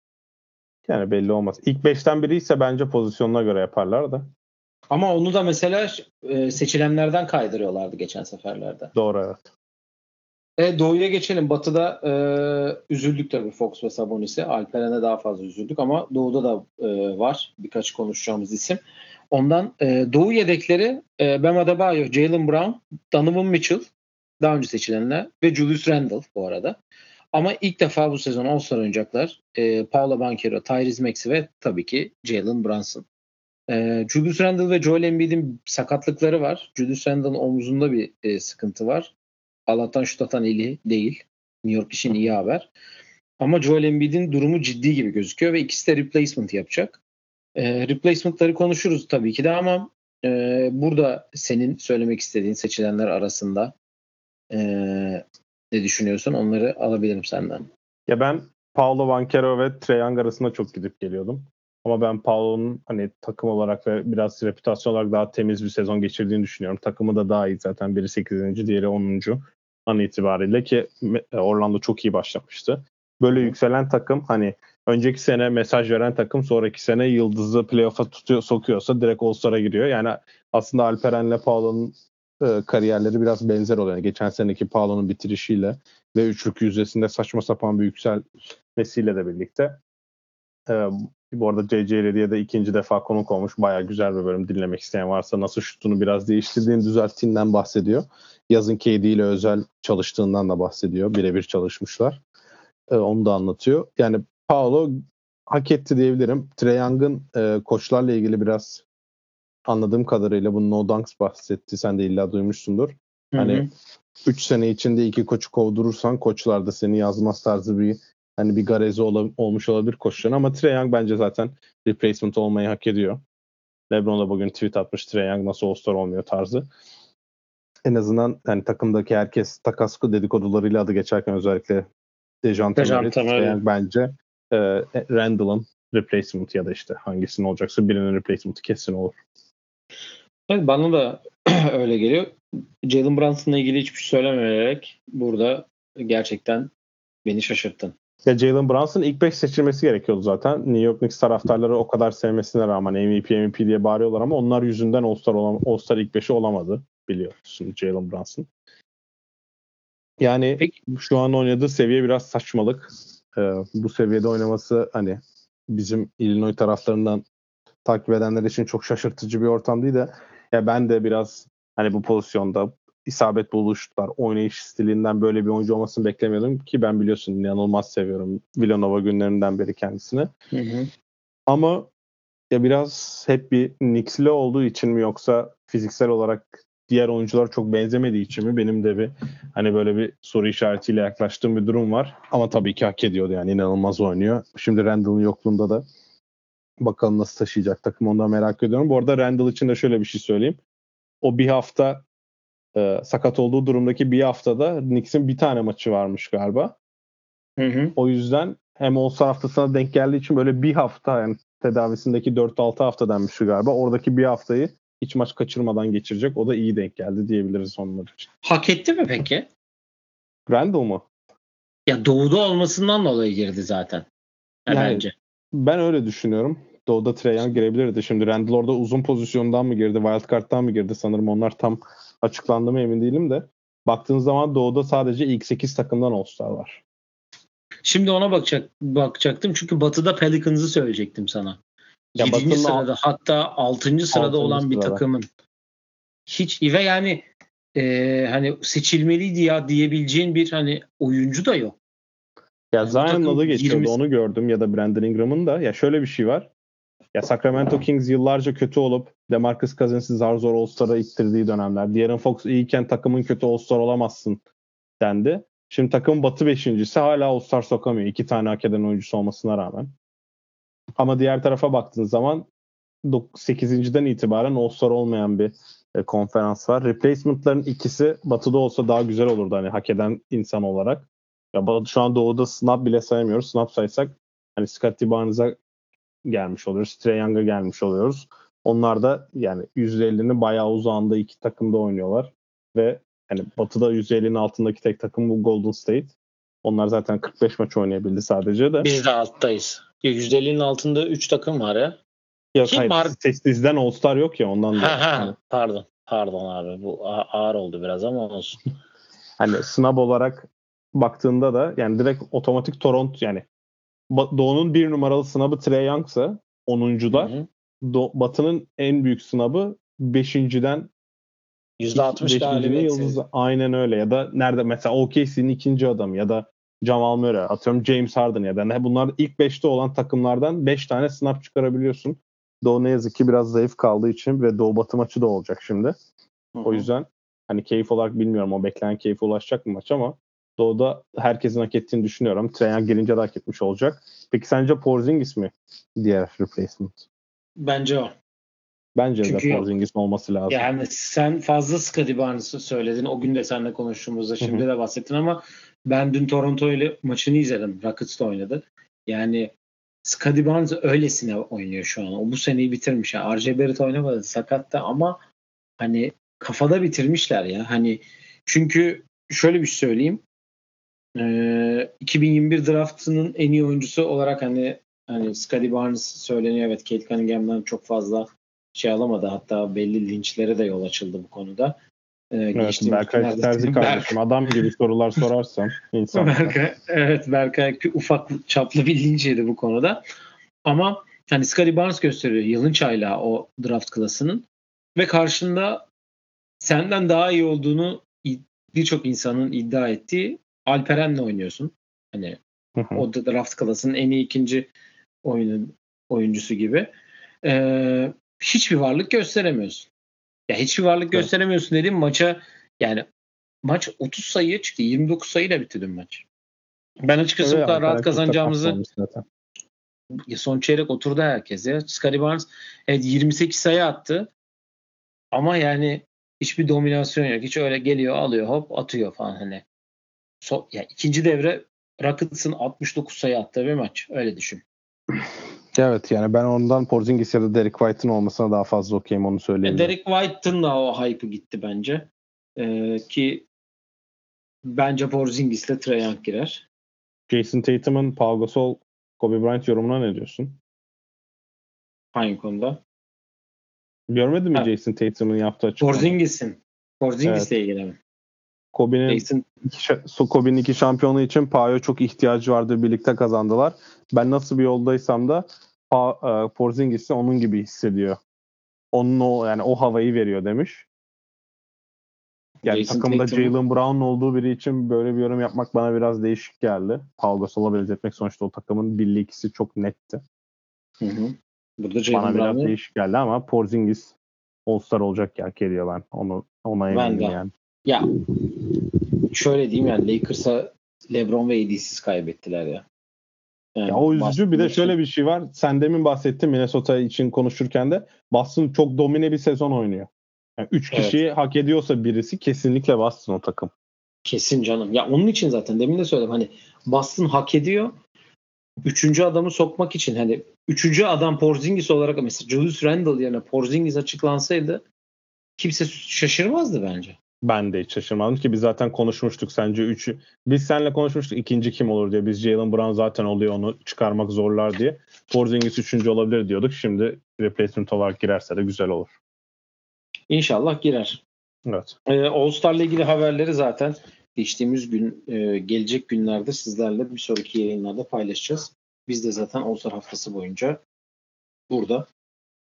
Speaker 2: Yani belli olmaz. İlk beşten biri ise bence pozisyonuna göre yaparlar da.
Speaker 1: Ama onu da mesela e, seçilenlerden kaydırıyorlardı geçen seferlerde.
Speaker 2: Doğru evet.
Speaker 1: E, Doğu'ya geçelim. Batı'da e, üzüldük tabii Fox ve Sabonis'e. Alperen'e daha fazla üzüldük ama Doğu'da da e, var birkaç konuşacağımız isim. Ondan e, Doğu yedekleri e, Bam Adebayo, Jalen Brown, Donovan Mitchell daha önce seçilenler ve Julius Randle bu arada. Ama ilk defa bu sezon All-Star oynayacaklar. E, Paolo Banchero, Tyrese Maxey ve tabii ki Jalen Brunson. E, Julius Randle ve Joel Embiid'in sakatlıkları var. Julius Randle'ın omuzunda bir e, sıkıntı var. Allah'tan şut atan eli değil. New York için iyi haber. Ama Joel Embiid'in durumu ciddi gibi gözüküyor ve ikisi de replacement yapacak. E, replacement'ları konuşuruz tabii ki de ama e, burada senin söylemek istediğin seçilenler arasında e, ne düşünüyorsun? Onları alabilirim senden.
Speaker 2: Ya ben Paolo Banquero ve Trae arasında çok gidip geliyordum. Ama ben Paolo'nun hani takım olarak ve biraz reputasyon olarak daha temiz bir sezon geçirdiğini düşünüyorum. Takımı da daha iyi zaten. Biri 8. diğeri 10. an itibariyle ki Orlando çok iyi başlamıştı. Böyle yükselen takım hani önceki sene mesaj veren takım sonraki sene yıldızı playoff'a tutuyor sokuyorsa direkt All-Star'a giriyor. Yani aslında Alperen'le Paolo'nun e, kariyerleri biraz benzer oluyor. Yani geçen seneki Paolo'nun bitirişiyle ve üçlük yüzdesinde saçma sapan bir yükselmesiyle de birlikte. E, bu arada CC diye de ikinci defa konuk olmuş. Baya güzel bir bölüm dinlemek isteyen varsa nasıl şutunu biraz değiştirdiğini düzelttiğinden bahsediyor. Yazın KD ile özel çalıştığından da bahsediyor. Birebir çalışmışlar. E, onu da anlatıyor. Yani Paolo hak etti diyebilirim. Trae Young'ın e, koçlarla ilgili biraz anladığım kadarıyla bu No Dunks bahsetti. Sen de illa duymuşsundur. Hani 3 sene içinde iki koçu kovdurursan koçlar da seni yazmaz tarzı bir hani bir garezi ol, olmuş olabilir koçların ama Trae Young bence zaten replacement olmayı hak ediyor. LeBron da bugün tweet atmış Trae Young nasıl All-Star olmuyor tarzı. En azından hani takımdaki herkes takas dedikodularıyla adı geçerken özellikle Dejan Young bence e, Randall'ın replacement ya da işte hangisinin olacaksa birinin replacement'ı kesin olur.
Speaker 1: Evet, bana da öyle geliyor. Jalen Brunson'la ilgili hiçbir şey söylemeyerek burada gerçekten beni şaşırttın.
Speaker 2: Ya Jalen Brunson ilk 5 seçilmesi gerekiyordu zaten. New York Knicks taraftarları o kadar sevmesine rağmen MVP MVP diye bağırıyorlar ama onlar yüzünden All-Star, olam All-Star ilk 5'i olamadı biliyorsun Jalen Brunson. Yani Peki. şu an oynadığı seviye biraz saçmalık. Ee, bu seviyede oynaması hani bizim Illinois taraflarından takip edenler için çok şaşırtıcı bir ortam değil de ya ben de biraz hani bu pozisyonda isabet buluşlar, oynayış stilinden böyle bir oyuncu olmasını beklemiyordum ki ben biliyorsun inanılmaz seviyorum Villanova günlerinden beri kendisini. Hı hı. Ama ya biraz hep bir Knicks'li olduğu için mi yoksa fiziksel olarak diğer oyuncular çok benzemediği için mi benim de bir hani böyle bir soru işaretiyle yaklaştığım bir durum var. Ama tabii ki hak ediyordu yani inanılmaz oynuyor. Şimdi Randall'ın yokluğunda da bakalım nasıl taşıyacak takım ondan merak ediyorum. Bu arada Randall için de şöyle bir şey söyleyeyim. O bir hafta e, sakat olduğu durumdaki bir haftada Knicks'in bir tane maçı varmış galiba. Hı hı. O yüzden hem All-Star haftasına denk geldiği için böyle bir hafta yani tedavisindeki 4-6 hafta denmişti galiba. Oradaki bir haftayı hiç maç kaçırmadan geçirecek. O da iyi denk geldi diyebiliriz onlar için.
Speaker 1: Hak etti mi peki?
Speaker 2: Randall mı?
Speaker 1: Ya doğuda olmasından dolayı girdi zaten. Yani, bence.
Speaker 2: Ben öyle düşünüyorum. Doğuda Trae Young girebilirdi. Şimdi Randall orada uzun pozisyondan mı girdi, wildcard'dan mı girdi sanırım onlar tam açıklandı mı emin değilim de. Baktığınız zaman Doğu'da sadece ilk 8 takımdan All-Star var.
Speaker 1: Şimdi ona bakacak bakacaktım çünkü Batı'da Pelicans'ı söyleyecektim sana. Ya 7. sırada alt, hatta 6. sırada olan sırada. bir takımın hiç ve yani e, hani seçilmeliydi ya diyebileceğin bir hani oyuncu da yok.
Speaker 2: Ya Zion'ın adı geçiyordu 20... onu gördüm ya da Brandon Ingram'ın da. Ya şöyle bir şey var. Ya Sacramento Kings yıllarca kötü olup DeMarcus Cousins'i zar zor All-Star'a ittirdiği dönemler. De'Aaron Fox iyiyken takımın kötü All-Star olamazsın dendi. Şimdi takım batı beşincisi hala All-Star sokamıyor. iki tane hak eden oyuncusu olmasına rağmen. Ama diğer tarafa baktığınız zaman 8.den itibaren All-Star olmayan bir e, konferans var. Replacement'ların ikisi batıda olsa daha güzel olurdu hani hak eden insan olarak. Ya şu an doğuda snap bile saymıyoruz. Snap saysak hani Scottie Barnes'a gelmiş oluyoruz. Trey Young'a gelmiş oluyoruz. Onlar da yani %50'nin bayağı uzağında iki takımda oynuyorlar. Ve hani Batı'da %50'nin altındaki tek takım bu Golden State. Onlar zaten 45 maç oynayabildi sadece de.
Speaker 1: Biz de alttayız. %50'nin altında 3 takım var ya.
Speaker 2: Yok Kim hayır var? sessizden All Star yok ya ondan da.
Speaker 1: Ha, ha, pardon. Pardon abi bu ağır oldu biraz ama olsun.
Speaker 2: hani snub olarak baktığında da yani direkt otomatik Toronto yani Doğu'nun bir numaralı snub'ı Trey Young'sa 10'uncular. Batı'nın en büyük snub'ı 5.den
Speaker 1: %60 galibiyet.
Speaker 2: Yıldız, aynen öyle ya da nerede mesela OKC'nin ikinci adamı ya da Jamal Murray atıyorum James Harden ya da ne bunlar ilk 5'te olan takımlardan 5 tane snap çıkarabiliyorsun. Doğu ne yazık ki biraz zayıf kaldığı için ve Doğu Batı maçı da olacak şimdi. Hı-hı. O yüzden hani keyif olarak bilmiyorum o beklenen keyfe ulaşacak mı maç ama Doğu'da herkesin hak ettiğini düşünüyorum. Treyan gelince de hak etmiş olacak. Peki sence Porzingis mi diğer replacement?
Speaker 1: Bence o.
Speaker 2: Bence Çünkü de Porzingis olması lazım.
Speaker 1: Yani sen fazla Scottie Barnes'ı söyledin. O gün de seninle konuştuğumuzda şimdi Hı-hı. de bahsettin ama ben dün Toronto ile maçını izledim. Rockets'ta oynadı. Yani Scottie Barnes öylesine oynuyor şu an. O bu seneyi bitirmiş. Yani RJ Barrett oynamadı sakatta ama hani kafada bitirmişler ya. Hani çünkü şöyle bir şey söyleyeyim. Ee, 2021 draftının en iyi oyuncusu olarak hani hani Scottie Barnes söyleniyor. Evet Kate Cunningham'dan çok fazla şey alamadı. Hatta belli linçlere de yol açıldı bu konuda.
Speaker 2: Ee, evet, Berkay Terzi kardeşim Berk... adam gibi sorular sorarsam insan.
Speaker 1: Berkay, evet Berkay ufak çaplı bir linç yedi bu konuda. Ama hani Scottie Barnes gösteriyor yılın çaylağı o draft klasının ve karşında senden daha iyi olduğunu birçok insanın iddia ettiği Alperen'le oynuyorsun. Hani o draft klasının en iyi ikinci oyunun oyuncusu gibi. Ee, hiçbir varlık gösteremiyorsun. Ya hiçbir varlık evet. gösteremiyorsun dediğim maça yani maç 30 sayıya çıktı. 29 sayıyla bitti dün maç. Ben açıkçası evet, bu kadar rahat kazanacağımızı son çeyrek oturdu herkes ya. Scottie Barnes evet 28 sayı attı. Ama yani hiçbir dominasyon yok. Hiç öyle geliyor alıyor hop atıyor falan hani. So, ya ikinci devre Rockets'ın 69 sayı attığı bir maç. Öyle düşün.
Speaker 2: Evet yani ben ondan Porzingis ya da Derek White'ın olmasına daha fazla okeyim onu söyleyeyim.
Speaker 1: E, Derek White'ın da o hype'ı gitti bence. Ee, ki bence Porzingis ile Trae Young girer.
Speaker 2: Jason Tatum'un Paul Gasol Kobe Bryant yorumuna ne diyorsun?
Speaker 1: Hangi konuda?
Speaker 2: Görmedin mi ha. Jason Tatum'un yaptığı açıklama?
Speaker 1: Porzingis'in. Porzingis'le evet. ilgili mi?
Speaker 2: Kobe'nin iki, Kobe'nin iki şampiyonu için Pao'ya çok ihtiyacı vardı. Birlikte kazandılar. Ben nasıl bir yoldaysam da pa, e, Porzingis'i onun gibi hissediyor. Onun o yani o havayı veriyor demiş. Yani Jason takımda Jalen Brown olduğu biri için böyle bir yorum yapmak bana biraz değişik geldi. Paul Gasol'a benzetmek sonuçta o takımın birliği ikisi çok netti.
Speaker 1: Hı hı. Burada
Speaker 2: Jalen bana biraz değişik geldi ama Porzingis All-Star olacak ya geliyor ben. Onu ona eminim yani.
Speaker 1: Ya şöyle diyeyim yani Lakers'a LeBron ve AD'siz kaybettiler ya.
Speaker 2: Yani ya o üzücü bir de şöyle bir şey var. Sen demin bahsettin Minnesota için konuşurken de Boston çok domine bir sezon oynuyor. Yani üç kişiyi evet. hak ediyorsa birisi kesinlikle Boston o takım.
Speaker 1: Kesin canım. Ya onun için zaten demin de söyledim hani Boston hak ediyor. Üçüncü adamı sokmak için hani üçüncü adam Porzingis olarak mesela Julius Randle yerine Porzingis açıklansaydı kimse şaşırmazdı bence.
Speaker 2: Ben de hiç şaşırmadım ki biz zaten konuşmuştuk sence 3'ü. Biz seninle konuşmuştuk ikinci kim olur diye. Biz Jalen Brown zaten oluyor onu çıkarmak zorlar diye. Porzingis üçüncü olabilir diyorduk. Şimdi replacement olarak girerse de güzel olur.
Speaker 1: İnşallah girer.
Speaker 2: Evet.
Speaker 1: Ee, All Star'la ilgili haberleri zaten geçtiğimiz gün e, gelecek günlerde sizlerle bir sonraki yayınlarda paylaşacağız. Biz de zaten All Star haftası boyunca burada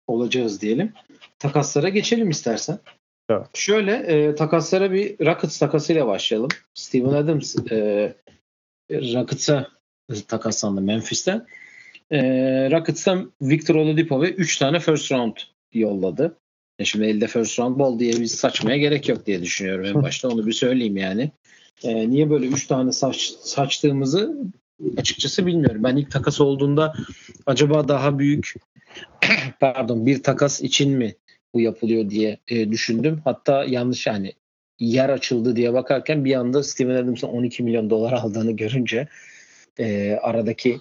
Speaker 1: olacağız diyelim. Takaslara geçelim istersen.
Speaker 2: Evet.
Speaker 1: Şöyle e, takaslara bir Rockets takasıyla başlayalım. Steven Adams e, Rockets'a takaslandı Memphis'ten. E, Rockets'tan Victor Oladipo ve 3 tane first round yolladı. E şimdi elde first round bol diye biz saçmaya gerek yok diye düşünüyorum en başta. Onu bir söyleyeyim yani. E, niye böyle 3 tane saç, saçtığımızı açıkçası bilmiyorum. Ben ilk takas olduğunda acaba daha büyük pardon bir takas için mi bu yapılıyor diye e, düşündüm. Hatta yanlış yani yer açıldı diye bakarken bir anda Steven Adams'ın 12 milyon dolar aldığını görünce e, aradaki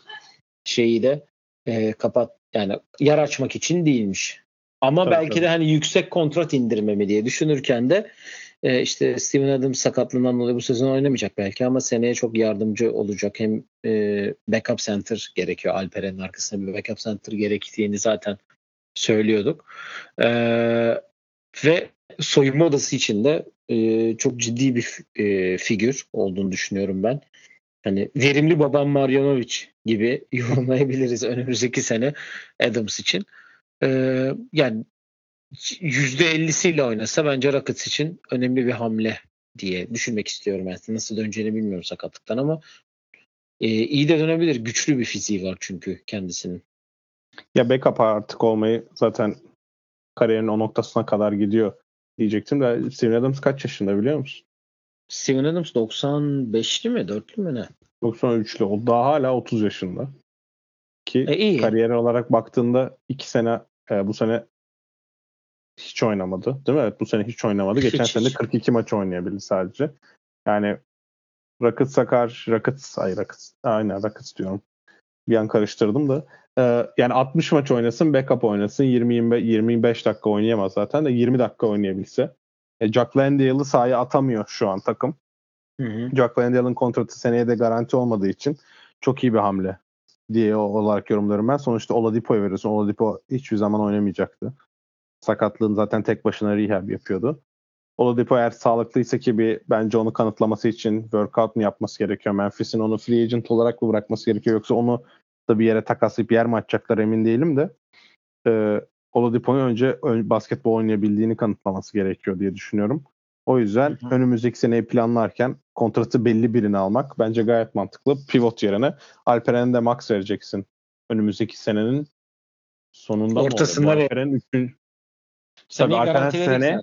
Speaker 1: şeyi de e, kapat yani yer açmak için değilmiş. Ama tabii, belki tabii. de hani yüksek kontrat indirmemi diye düşünürken de e, işte Steven Adams sakatlığından dolayı bu sezon oynamayacak belki ama seneye çok yardımcı olacak. Hem e, backup center gerekiyor. Alperen'in arkasında bir backup center gerektiğini zaten söylüyorduk. Ee, ve soyunma odası için de e, çok ciddi bir e, figür olduğunu düşünüyorum ben. Hani verimli babam Marjanovic gibi yorumlayabiliriz önümüzdeki sene Adams için. E, yani %50'siyle oynasa bence Rockets için önemli bir hamle diye düşünmek istiyorum. Yani nasıl döneceğini bilmiyorum sakatlıktan ama e, iyi de dönebilir. Güçlü bir fiziği var çünkü kendisinin.
Speaker 2: Ya backup artık olmayı zaten kariyerin o noktasına kadar gidiyor diyecektim de Steven Adams kaç yaşında biliyor musun?
Speaker 1: Steven Adams 95'li mi? 4'lü mü ne?
Speaker 2: 93'lü. O daha hala 30 yaşında. Ki e, iyi. kariyer olarak baktığında 2 sene e, bu sene hiç oynamadı. Değil mi? Evet bu sene hiç oynamadı. Geçen hiç. sene 42 maç oynayabildi sadece. Yani Rockets Sakar, Rockets, ay Rockets, aynen Rockets diyorum. Bir an karıştırdım da. Ee, yani 60 maç oynasın, backup oynasın. 20-25 dakika oynayamaz zaten de 20 dakika oynayabilse. E, Jack Landale'ı sahaya atamıyor şu an takım. Hı hı. Jack Landale'ın kontratı seneye de garanti olmadığı için çok iyi bir hamle diye olarak yorumluyorum ben. Sonuçta Oladipo'ya veriyorsun. Oladipo hiçbir zaman oynamayacaktı. Sakatlığın zaten tek başına rehab yapıyordu. Oladipo eğer sağlıklıysa ki bir bence onu kanıtlaması için workout mu yapması gerekiyor? Memphis'in onu free agent olarak mı bırakması gerekiyor? Yoksa onu da bir yere takaslayıp yer mi açacaklar emin değilim de. E, Oladipo'nun önce ön, basketbol oynayabildiğini kanıtlaması gerekiyor diye düşünüyorum. O yüzden hı hı. önümüzdeki seneyi planlarken kontratı belli birini almak bence gayet mantıklı. Pivot yerine Alperen'e de max vereceksin. Önümüzdeki senenin sonunda
Speaker 1: Ortasında mı
Speaker 2: Alperen'in üçüncü Tabii Alperen sene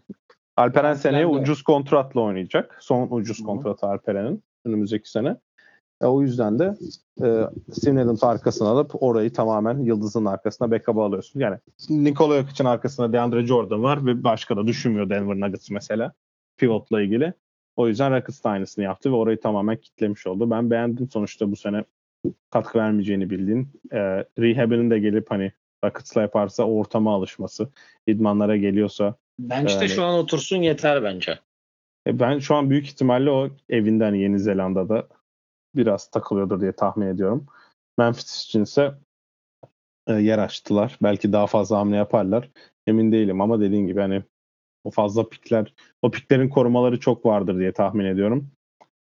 Speaker 2: Alperen seneye ucuz kontratla oynayacak. Son ucuz kontratı Alperen'in önümüzdeki sene. E, o yüzden de e, Steven Adams'ı arkasına alıp orayı tamamen Yıldız'ın arkasına backup'a alıyorsun. Yani Nikola Jokic'in arkasında DeAndre Jordan var ve başka da düşünmüyor Denver Nuggets mesela pivotla ilgili. O yüzden Rockets da aynısını yaptı ve orayı tamamen kitlemiş oldu. Ben beğendim sonuçta bu sene katkı vermeyeceğini bildiğin. E, rehab'inin de gelip hani Rockets'la yaparsa ortama alışması, idmanlara geliyorsa.
Speaker 1: Bence de şu an otursun yeter bence.
Speaker 2: E ben şu an büyük ihtimalle o evinden Yeni Zelanda'da biraz takılıyordur diye tahmin ediyorum. Memphis için ise e, yer açtılar. Belki daha fazla hamle yaparlar. Emin değilim ama dediğin gibi hani o fazla pikler, o piklerin korumaları çok vardır diye tahmin ediyorum.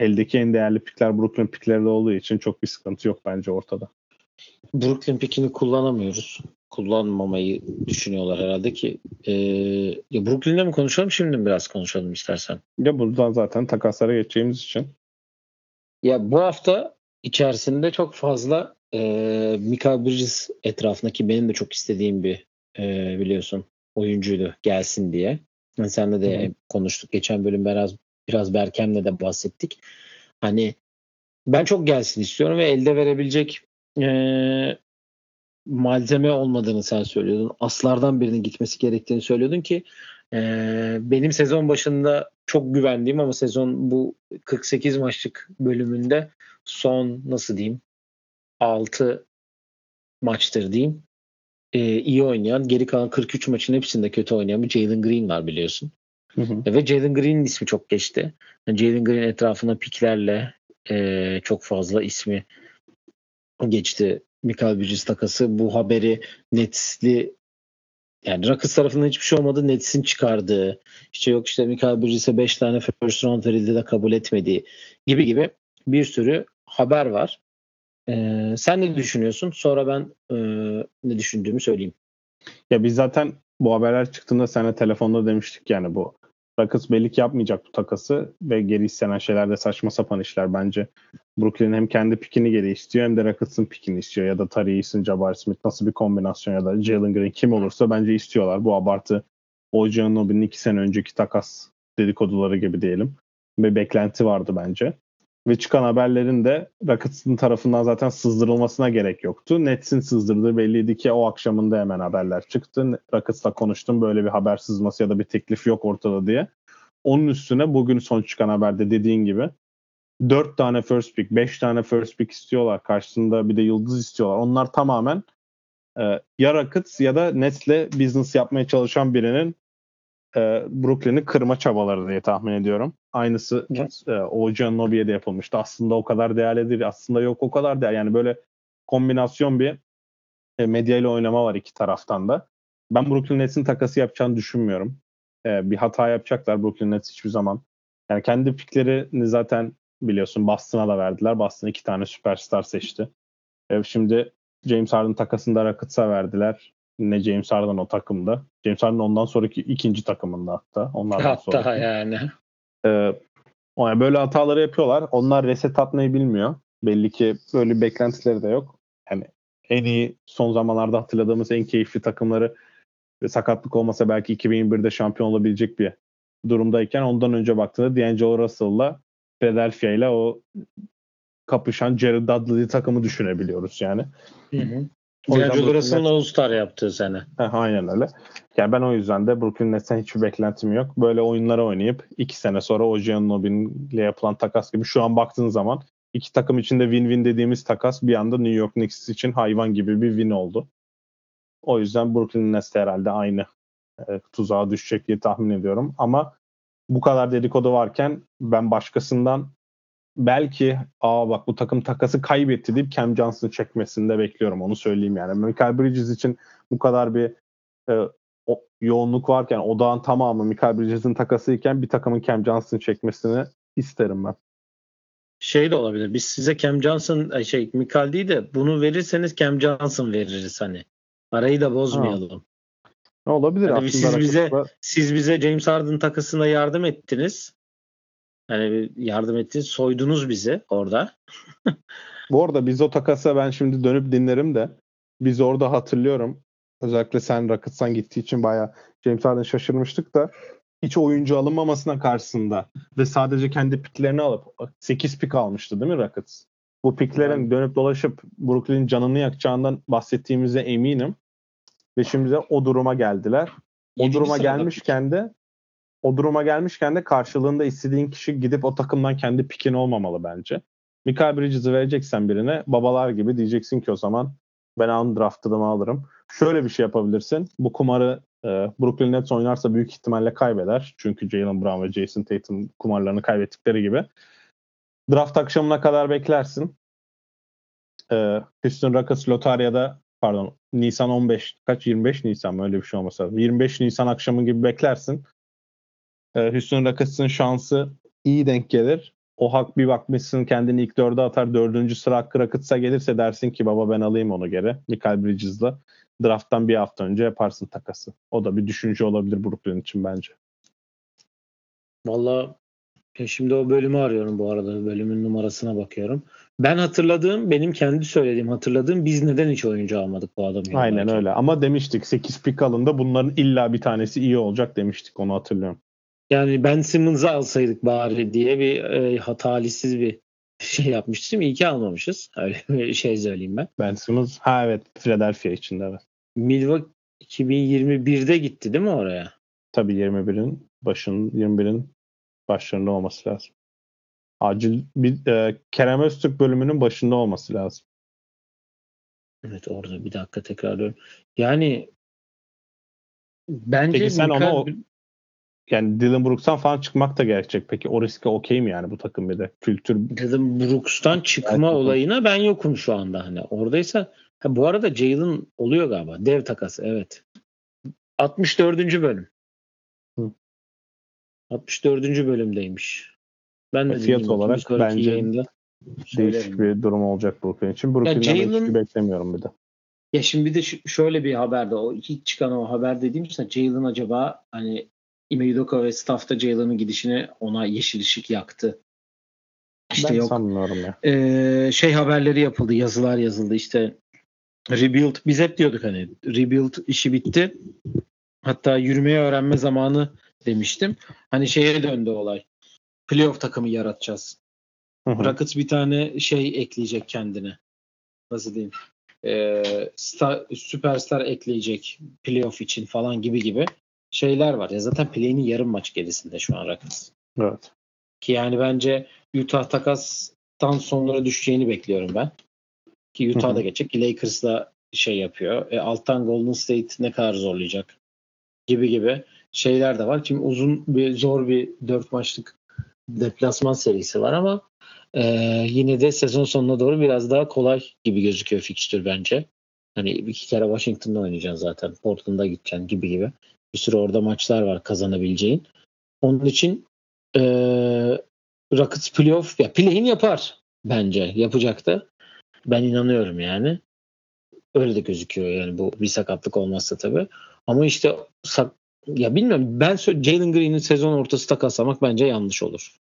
Speaker 2: Eldeki en değerli pikler Brooklyn pikleri de olduğu için çok bir sıkıntı yok bence ortada.
Speaker 1: Brooklyn pikini kullanamıyoruz. Kullanmamayı düşünüyorlar herhalde ki. Ee, ya Brooklyn'de mi konuşalım şimdi mi biraz konuşalım istersen?
Speaker 2: Ya buradan zaten takaslara geçeceğimiz için.
Speaker 1: Ya bu hafta içerisinde çok fazla e, Mika Bridges etrafındaki benim de çok istediğim bir e, biliyorsun oyuncuydu gelsin diye. Yani senle de Hı. konuştuk. Geçen bölüm biraz biraz Berkem'le de bahsettik. Hani ben çok gelsin istiyorum ve elde verebilecek e, malzeme olmadığını sen söylüyordun. Aslardan birinin gitmesi gerektiğini söylüyordun ki e, benim sezon başında çok güvendiğim ama sezon bu 48 maçlık bölümünde son nasıl diyeyim 6 maçtır diyeyim e, iyi oynayan geri kalan 43 maçın hepsinde kötü oynayan bir Jalen Green var biliyorsun. Hı hı. Ve Jalen Green'in ismi çok geçti. Yani Jalen Green etrafına piklerle e, çok fazla ismi geçti. Michael Bridges takası bu haberi Nets'li yani Rockets tarafından hiçbir şey olmadı. Nets'in çıkardığı işte yok işte Michael Bridges'e 5 tane first round verildi de kabul etmediği gibi gibi bir sürü haber var. Ee, sen ne düşünüyorsun? Sonra ben e, ne düşündüğümü söyleyeyim.
Speaker 2: Ya biz zaten bu haberler çıktığında sana telefonda demiştik yani bu Rockets belli ki yapmayacak bu takası ve geri istenen şeyler de saçma sapan işler bence. Brooklyn hem kendi pikini geri istiyor hem de Rockets'ın pikini istiyor ya da Tari Eason, Jabari Smith nasıl bir kombinasyon ya da Jalen Green kim olursa bence istiyorlar. Bu abartı OG Anunoby'nin iki sene önceki takas dedikoduları gibi diyelim. Ve beklenti vardı bence. Ve çıkan haberlerin de Rockets'ın tarafından zaten sızdırılmasına gerek yoktu. Nets'in sızdırdığı belliydi ki o akşamında hemen haberler çıktı. Rockets'la konuştum böyle bir haber sızması ya da bir teklif yok ortada diye. Onun üstüne bugün son çıkan haberde dediğin gibi 4 tane first pick, 5 tane first pick istiyorlar. Karşısında bir de yıldız istiyorlar. Onlar tamamen e, ya Rockets ya da Nets'le business yapmaya çalışan birinin e, Brooklyn'i kırma çabaları diye tahmin ediyorum. Aynısı e, Ojan Nobi'ye de yapılmıştı. Aslında o kadar değerli değil. Aslında yok o kadar değerli. Yani böyle kombinasyon bir e, medya ile oynama var iki taraftan da. Ben Brooklyn Nets'in takası yapacağını düşünmüyorum. E, bir hata yapacaklar. Brooklyn Nets hiçbir zaman Yani kendi piklerini zaten biliyorsun Boston'a da verdiler. Boston iki tane süperstar seçti. E şimdi James Harden takasında Rockets'a verdiler. Ne James Harden o takımda. James Harden ondan sonraki ikinci takımında hatta. Onlardan
Speaker 1: hatta
Speaker 2: sonraki.
Speaker 1: yani.
Speaker 2: Ee, yani böyle hataları yapıyorlar. Onlar reset atmayı bilmiyor. Belli ki böyle beklentileri de yok. Yani en iyi son zamanlarda hatırladığımız en keyifli takımları ve sakatlık olmasa belki 2021'de şampiyon olabilecek bir durumdayken ondan önce baktığında D'Angelo Russell'la Philadelphia ile o kapışan Jared Dudley takımı düşünebiliyoruz yani.
Speaker 1: Hı hı.
Speaker 2: O yüzden
Speaker 1: D'Angelo
Speaker 2: Brooklyn
Speaker 1: Russell'ın
Speaker 2: Nets-
Speaker 1: All-Star yaptığı sene.
Speaker 2: Heh, aynen öyle. Yani ben o yüzden de Brooklyn Nets'ten hiçbir beklentim yok. Böyle oyunlara oynayıp iki sene sonra OG Anunoby'yle yapılan takas gibi şu an baktığın zaman iki takım içinde win-win dediğimiz takas bir anda New York Knicks için hayvan gibi bir win oldu. O yüzden Brooklyn Nets de herhalde aynı e, tuzağa düşecek diye tahmin ediyorum. Ama bu kadar dedikodu varken ben başkasından belki aa bak bu takım takası kaybetti deyip Cam Johnson çekmesini de bekliyorum onu söyleyeyim yani. Michael Bridges için bu kadar bir e, o, yoğunluk varken odağın tamamı Michael Bridges'in takasıyken bir takımın Cam Johnson çekmesini isterim ben.
Speaker 1: Şey de olabilir. Biz size Cam Johnson ay şey Mikal değil de bunu verirseniz Cam Johnson veririz hani. Arayı da bozmayalım.
Speaker 2: Ne olabilir
Speaker 1: Hani
Speaker 2: aslında.
Speaker 1: siz bize-
Speaker 2: rakipte-
Speaker 1: Siz bize James Harden takasına yardım ettiniz. Hani yardım ettiniz, soydunuz bizi orada.
Speaker 2: Bu arada biz o takasa ben şimdi dönüp dinlerim de biz orada hatırlıyorum. Özellikle sen Rockets'tan gittiği için bayağı James Harden şaşırmıştık da hiç oyuncu alınmamasına karşısında ve sadece kendi piklerini alıp 8 pik almıştı değil mi Rockets? Bu piklerin
Speaker 1: Evet.
Speaker 2: dönüp dolaşıp Brooklyn'in canını yakacağından bahsettiğimize eminim. Ve şimdi de o duruma geldiler. O
Speaker 1: Yedinci
Speaker 2: duruma gelmişken de o duruma gelmişken de karşılığında istediğin kişi gidip o takımdan kendi pikin olmamalı bence. Michael Bridges'i vereceksen birine babalar gibi diyeceksin ki o zaman ben undrafted'ımı alırım. Şöyle bir şey yapabilirsin. Bu kumarı e, Brooklyn Nets oynarsa büyük ihtimalle kaybeder. Çünkü Jalen Brown ve Jason Tatum kumarlarını kaybettikleri gibi. Draft akşamına kadar beklersin. E, Houston Rockets Lotarya'da pardon Nisan 15 kaç 25 Nisan mı öyle bir şey olmasa 25 Nisan akşamı gibi beklersin. E, Houston Rockets'ın şansı iyi denk gelir. O hak bir bakmışsın kendini ilk dörde atar. Dördüncü sıra hakkı Rockets'a gelirse dersin ki baba ben alayım onu geri. Michael Bridges'la. Draft'tan bir hafta önce yaparsın takası. O da bir düşünce olabilir Brooklyn için bence.
Speaker 1: Valla şimdi o bölümü arıyorum bu arada. Bölümün numarasına bakıyorum. Ben hatırladığım, benim kendi söylediğim hatırladığım biz neden hiç oyuncu almadık bu adamı?
Speaker 2: Aynen
Speaker 1: yollarken?
Speaker 2: öyle. Ama demiştik 8 pick alında bunların illa bir tanesi iyi olacak demiştik. Onu hatırlıyorum.
Speaker 1: Yani Ben Simmons'ı alsaydık bari diye bir e, hatalisiz bir şey yapmıştım. İyi ki almamışız. Öyle bir şey söyleyeyim ben.
Speaker 2: Ben Simmons ha evet Philadelphia için de evet.
Speaker 1: Milwaukee 2021'de gitti değil mi oraya?
Speaker 2: Tabii 21'in başın 21'in başlarında olması lazım. Acil bir e, Kerem Öztürk bölümünün başında olması lazım.
Speaker 1: Evet orada bir dakika tekrarlıyorum. Yani bence
Speaker 2: Peki sen
Speaker 1: Mikael-
Speaker 2: ona o- Yani Dylan Brooks'tan falan çıkmak da gerekecek. Peki o riske okey mi yani bu takım bir de? Kültür
Speaker 1: Dylan Brooks'tan çıkma
Speaker 2: bu-
Speaker 1: olayına ben yokum şu anda hani. Oradaysa ha, bu arada Jalen oluyor galiba. Dev takası evet. 64. bölüm.
Speaker 2: Hı.
Speaker 1: 64. bölümdeymiş. Ben de
Speaker 2: Fiyat
Speaker 1: dinleyeyim bakayım.
Speaker 2: olarak bence
Speaker 1: yayında
Speaker 2: değişik bir durum olacak Brooklyn için. Brooklyn'den
Speaker 1: Jalen-
Speaker 2: hiçbir beklemiyorum bir de.
Speaker 1: Ya şimdi bir de şöyle bir haberde o ilk çıkan o haber dediğim işte Jalen acaba hani Ime Udoka ve staff'ta Jalen'ın gidişine ona yeşil ışık yaktı. İşte
Speaker 2: ben
Speaker 1: yok
Speaker 2: sanmıyorum ya.
Speaker 1: Ee, şey haberleri yapıldı, yazılar yazıldı işte rebuild biz hep diyorduk hani rebuild işi bitti. Hatta yürümeyi öğrenme zamanı demiştim. Hani şeye döndü olay. Playoff takımı yaratacağız.
Speaker 2: Hı hı.
Speaker 1: Rockets bir tane şey ekleyecek kendine. Nasıl diyeyim? Ee, star, süperstar ekleyecek playoff için falan gibi gibi şeyler var. Ya zaten play'inin yarım maç gerisinde şu an Rockets.
Speaker 2: Evet.
Speaker 1: Ki yani bence Utah takastan sonra düşeceğini bekliyorum ben. Ki Utah
Speaker 2: Hı
Speaker 1: da
Speaker 2: hı.
Speaker 1: geçecek. Ki Lakers da şey yapıyor. E, alttan Golden State ne kadar zorlayacak gibi gibi şeyler de var. Şimdi uzun bir zor bir dört maçlık deplasman serisi var ama e, yine de sezon sonuna doğru biraz daha kolay gibi gözüküyor fikstür bence. Hani iki kere Washington'da oynayacaksın zaten. Portland'a gideceksin gibi gibi. Bir sürü orada maçlar var kazanabileceğin. Onun için e, Rockets playoff ya play'in yapar bence. Yapacak da. Ben inanıyorum yani. Öyle de gözüküyor yani bu bir sakatlık olmazsa tabii. Ama işte ya bilmiyorum ben Jalen Green'in sezon ortası takaslamak bence yanlış olur.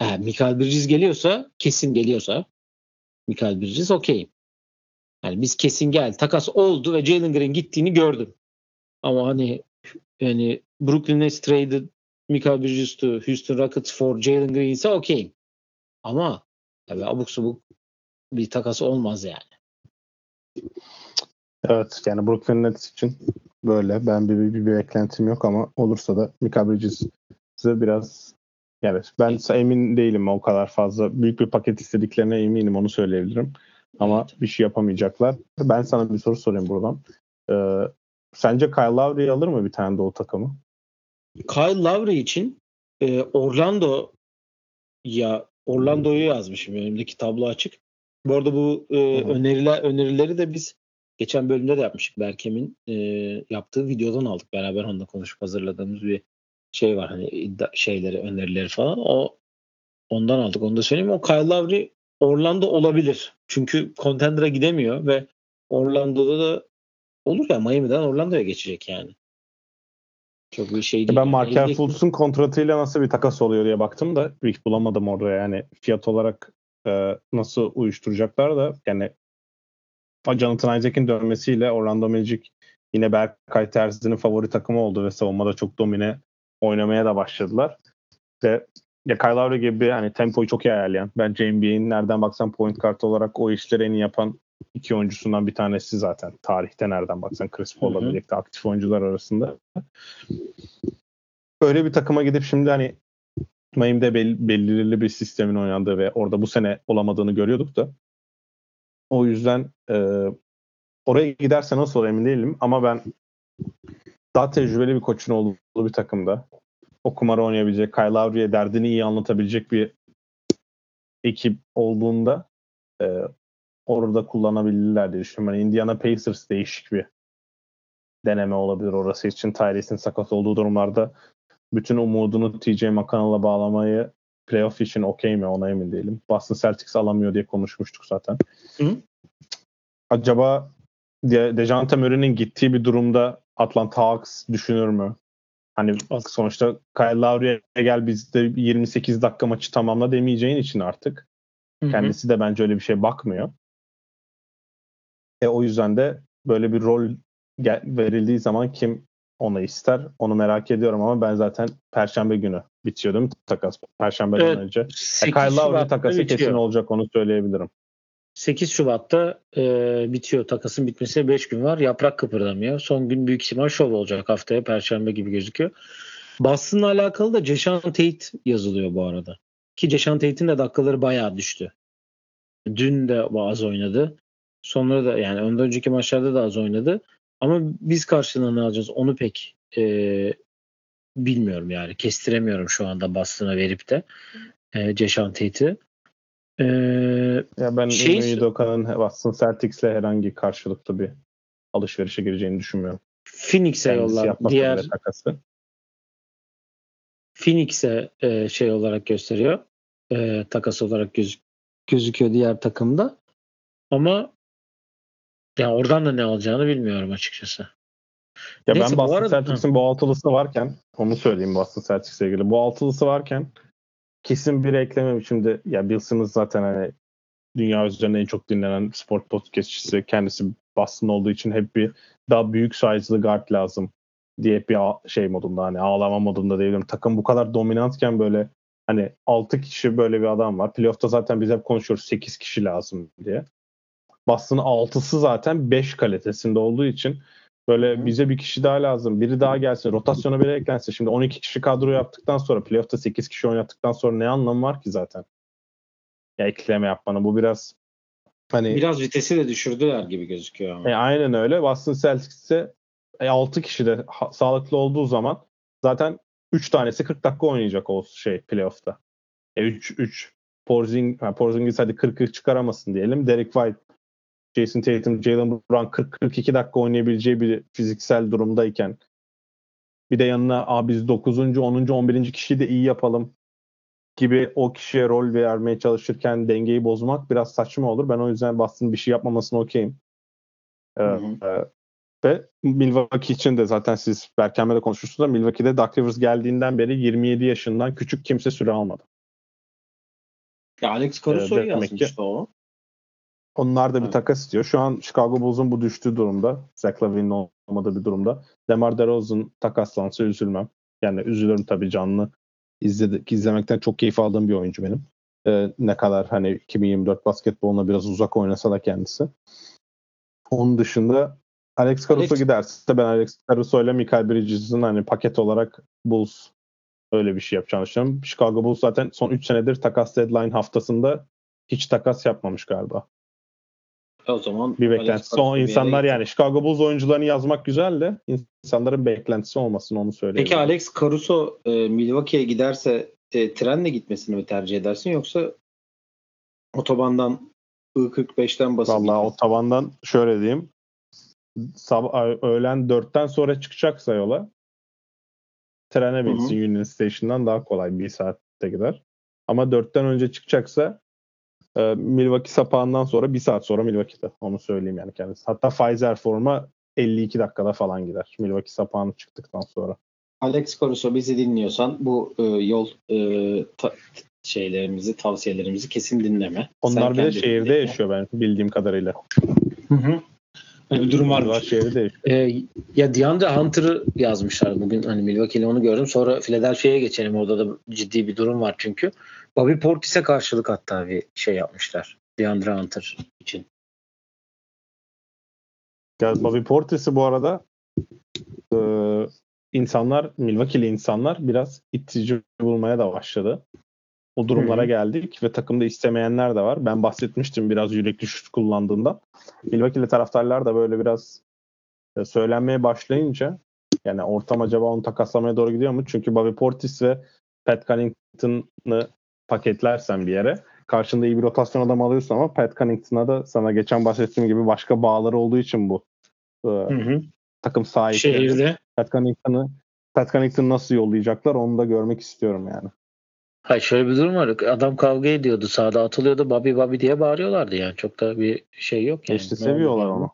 Speaker 1: Eğer Mikael Bridges geliyorsa kesin geliyorsa Mikael Bridges okeyim. Yani biz kesin gel takas oldu ve Jalen Green gittiğini gördüm. Ama hani yani Brooklyn Nets traded Mikael Bridges to Houston Rockets for Jalen Green ise okeyim. Ama tabii abuk subuk bir takas olmaz yani.
Speaker 2: Evet yani Brooklyn Nets için böyle. Ben bir, bir, bir, bir beklentim yok ama olursa da Mika Bridges'ı biraz yani ben emin değilim o kadar fazla. Büyük bir paket istediklerine eminim onu söyleyebilirim. Ama evet. bir şey yapamayacaklar. Ben sana bir soru sorayım buradan. Ee, sence Kyle Lowry alır mı bir tane doğu takımı?
Speaker 1: Kyle Lowry için e, Orlando ya Orlando'yu yazmışım önümdeki tablo açık. Bu arada bu e, öneriler önerileri de biz geçen bölümde de yapmıştık. Berkem'in e, yaptığı videodan aldık. Beraber onunla konuşup hazırladığımız bir şey var. Hani iddia, şeyleri, önerileri falan. O ondan aldık. Onu da söyleyeyim. O Kyle Lowry Orlando olabilir. Çünkü Contender'a gidemiyor ve Orlando'da da olur ya Miami'den Orlando'ya geçecek yani.
Speaker 2: Çok bir şey değil. Ben Markel Fultz'un kontratıyla nasıl bir takas oluyor diye baktım da hiç bulamadım orada yani fiyat olarak e, nasıl uyuşturacaklar da yani Jonathan Isaac'in dönmesiyle Orlando Magic yine Berkay Terzi'nin favori takımı oldu ve savunmada çok domine oynamaya da başladılar. Ve ya Kyle Lowry gibi hani tempoyu çok iyi ayarlayan, bence NBA'in nereden baksan point kartı olarak o işleri en iyi yapan iki oyuncusundan bir tanesi zaten. Tarihte nereden baksan Chris Paul'la birlikte aktif oyuncular arasında. Öyle bir takıma gidip şimdi hani Miami'de belli, belirli bir sistemin oynandığı ve orada bu sene olamadığını görüyorduk da o yüzden e, oraya giderse nasıl olur emin değilim ama ben daha tecrübeli bir koçun olduğu bir takımda o kumarı oynayabilecek, Kyle Lowry'e derdini iyi anlatabilecek bir ekip olduğunda e, orada kullanabilirler diye düşünüyorum. Yani Indiana Pacers değişik bir deneme olabilir orası için. Tyrese'in sakat olduğu durumlarda bütün umudunu TJ McConnell'a bağlamayı playoff için okey mi ona emin değilim. Boston Celtics alamıyor diye konuşmuştuk zaten. Hı? Acaba De Dejante Murray'nin gittiği bir durumda Atlanta Hawks düşünür mü? Hani sonuçta Kyle Lowry'e gel bizde 28 dakika maçı tamamla demeyeceğin için artık. Hı-hı. Kendisi de bence öyle bir şey bakmıyor. E, o yüzden de böyle bir rol gel- verildiği zaman kim onu ister. Onu merak ediyorum ama ben zaten Perşembe günü bitiyor değil mi takas? Perşembeden evet, önce. E, Kyle Lowry takası bitiyor. kesin olacak onu söyleyebilirim.
Speaker 1: 8 Şubat'ta e, bitiyor. Takasın bitmesine 5 gün var. Yaprak kıpırdamıyor. Son gün büyük ihtimal şov olacak haftaya. Perşembe gibi gözüküyor. Boston'la alakalı da Ceşan Tate yazılıyor bu arada. Ki Ceşan Tate'in de dakikaları bayağı düştü. Dün de az oynadı. Sonra da yani ondan önceki maçlarda da az oynadı. Ama biz karşılığında ne alacağız onu pek e, bilmiyorum yani. Kestiremiyorum şu anda Boston'a verip de e, Ceşan Tate'i.
Speaker 2: Ee, ya ben şey, Ime Udoka'nın Boston Celtics'le herhangi karşılıklı bir alışverişe gireceğini düşünmüyorum.
Speaker 1: Phoenix'e yollar. Diğer Phoenix'e e, şey olarak gösteriyor. E, takas olarak göz, gözüküyor diğer takımda. Ama ya oradan da ne alacağını bilmiyorum açıkçası.
Speaker 2: Ya Neyse, ben Boston Celtics'in bu altılısı varken onu söyleyeyim Boston Celtics'le ilgili. Bu altılısı varken kesin bir ekleme biçimde ya Bill Simmons zaten hani dünya üzerinde en çok dinlenen sport podcastçisi kendisi Boston olduğu için hep bir daha büyük size'lı guard lazım diye bir şey modunda hani ağlama modunda diyebilirim. Takım bu kadar dominantken böyle hani 6 kişi böyle bir adam var. Playoff'ta zaten biz hep konuşuyoruz 8 kişi lazım diye. Boston'ın 6'sı zaten 5 kalitesinde olduğu için Böyle bize bir kişi daha lazım. Biri daha gelsin. Rotasyona biri eklensin. Şimdi 12 kişi kadro yaptıktan sonra playoff'ta 8 kişi oynattıktan sonra ne anlamı var ki zaten? Ya ekleme yapmanın. Bu biraz
Speaker 1: hani biraz vitesi de düşürdüler gibi gözüküyor ama.
Speaker 2: E, aynen öyle. Boston Celtics'e e, 6 kişi de ha, sağlıklı olduğu zaman zaten 3 tanesi 40 dakika oynayacak o şey playoff'ta. E 3 3 Porzing, yani Porzingis hadi 40'ı çıkaramasın diyelim. Derek White Jason Tatum, Jalen Brown 40-42 dakika oynayabileceği bir fiziksel durumdayken bir de yanına Aa, biz 9. 10. 11. kişiyi de iyi yapalım. gibi o kişiye rol vermeye çalışırken dengeyi bozmak biraz saçma olur. Ben o yüzden Boston bir şey yapmamasına okeyim. Ee, e, ve Milwaukee için de zaten siz Berkem'le de konuşmuşsunuz da Milwaukee'de Doug Rivers geldiğinden beri 27 yaşından küçük kimse süre almadı.
Speaker 1: Ya Alex Caruso'yu ee, yazmıştı ki, o.
Speaker 2: Onlar da bir evet. takas istiyor. Şu an Chicago Bulls'un bu düştüğü durumda. Zach Lavine'in olmadığı bir durumda. DeMar DeRozan takaslansa üzülmem. Yani üzülürüm tabii canlı. İzledik, izlemekten çok keyif aldığım bir oyuncu benim. Ee, ne kadar hani 2024 basketboluna biraz uzak oynasa da kendisi. Onun dışında Alex Caruso Alex... giderse ben Alex Caruso ile Michael Bridges'in hani paket olarak Bulls öyle bir şey yapacağını düşünüyorum. Chicago Bulls zaten son 3 senedir takas deadline haftasında hiç takas yapmamış galiba.
Speaker 1: O zaman
Speaker 2: bir beklentisi. Son insanlar yani Chicago Bulls oyuncularını yazmak güzel de insanların beklentisi olmasın onu söyleyeyim.
Speaker 1: Peki Alex Caruso e, Milwaukee'ye giderse e, trenle gitmesini mi tercih edersin yoksa otobandan I-45'ten basıp
Speaker 2: Valla otobandan şöyle diyeyim sabah, öğlen 4'ten sonra çıkacaksa yola trene binsin Union Station'dan daha kolay bir saatte gider. Ama 4'ten önce çıkacaksa e, Milwaukee sapağından sonra bir saat sonra Milwaukee'de. Onu söyleyeyim yani kendisi. Hatta Pfizer forma 52 dakikada falan gider. Milwaukee sapağını çıktıktan sonra.
Speaker 1: Alex Caruso bizi dinliyorsan bu e, yol e, ta, şeylerimizi, tavsiyelerimizi kesin dinleme.
Speaker 2: Onlar Sen bir de şehirde dinle. yaşıyor ben bildiğim kadarıyla.
Speaker 1: Hı hı. Öyle bir durum var. Şehri değil. Ee, ya DeAndre Hunter'ı yazmışlar bugün. Hani Milwaukee'li onu gördüm. Sonra Philadelphia'ya geçelim. Orada da ciddi bir durum var çünkü. Bobby Portis'e karşılık hatta bir şey yapmışlar. DeAndre Hunter için.
Speaker 2: Ya Bobby Portis'i bu arada e, insanlar, Milwaukee'li insanlar biraz itici bulmaya da başladı. O durumlara Hı-hı. geldik ve takımda istemeyenler de var. Ben bahsetmiştim biraz yürekli şut kullandığında. Milwaukee'li taraftarlar da böyle biraz e, söylenmeye başlayınca yani ortam acaba onu takaslamaya doğru gidiyor mu? Çünkü Bobby Portis ve Pat Connaughton'ı paketlersen bir yere karşında iyi bir rotasyon adam alıyorsun ama Pat Connaughton'a da sana geçen bahsettiğim gibi başka bağları olduğu için bu e, hı hı. takım sahipleri. Şehirde. Pat Connaughton'ı Pat Connaughton'ı nasıl yollayacaklar onu da görmek istiyorum yani.
Speaker 1: Hayır şöyle bir durum var. Adam kavga ediyordu sağda atılıyordu. Babi babi diye bağırıyorlardı yani. Çok da bir şey yok yani.
Speaker 2: İşte seviyorlar onu.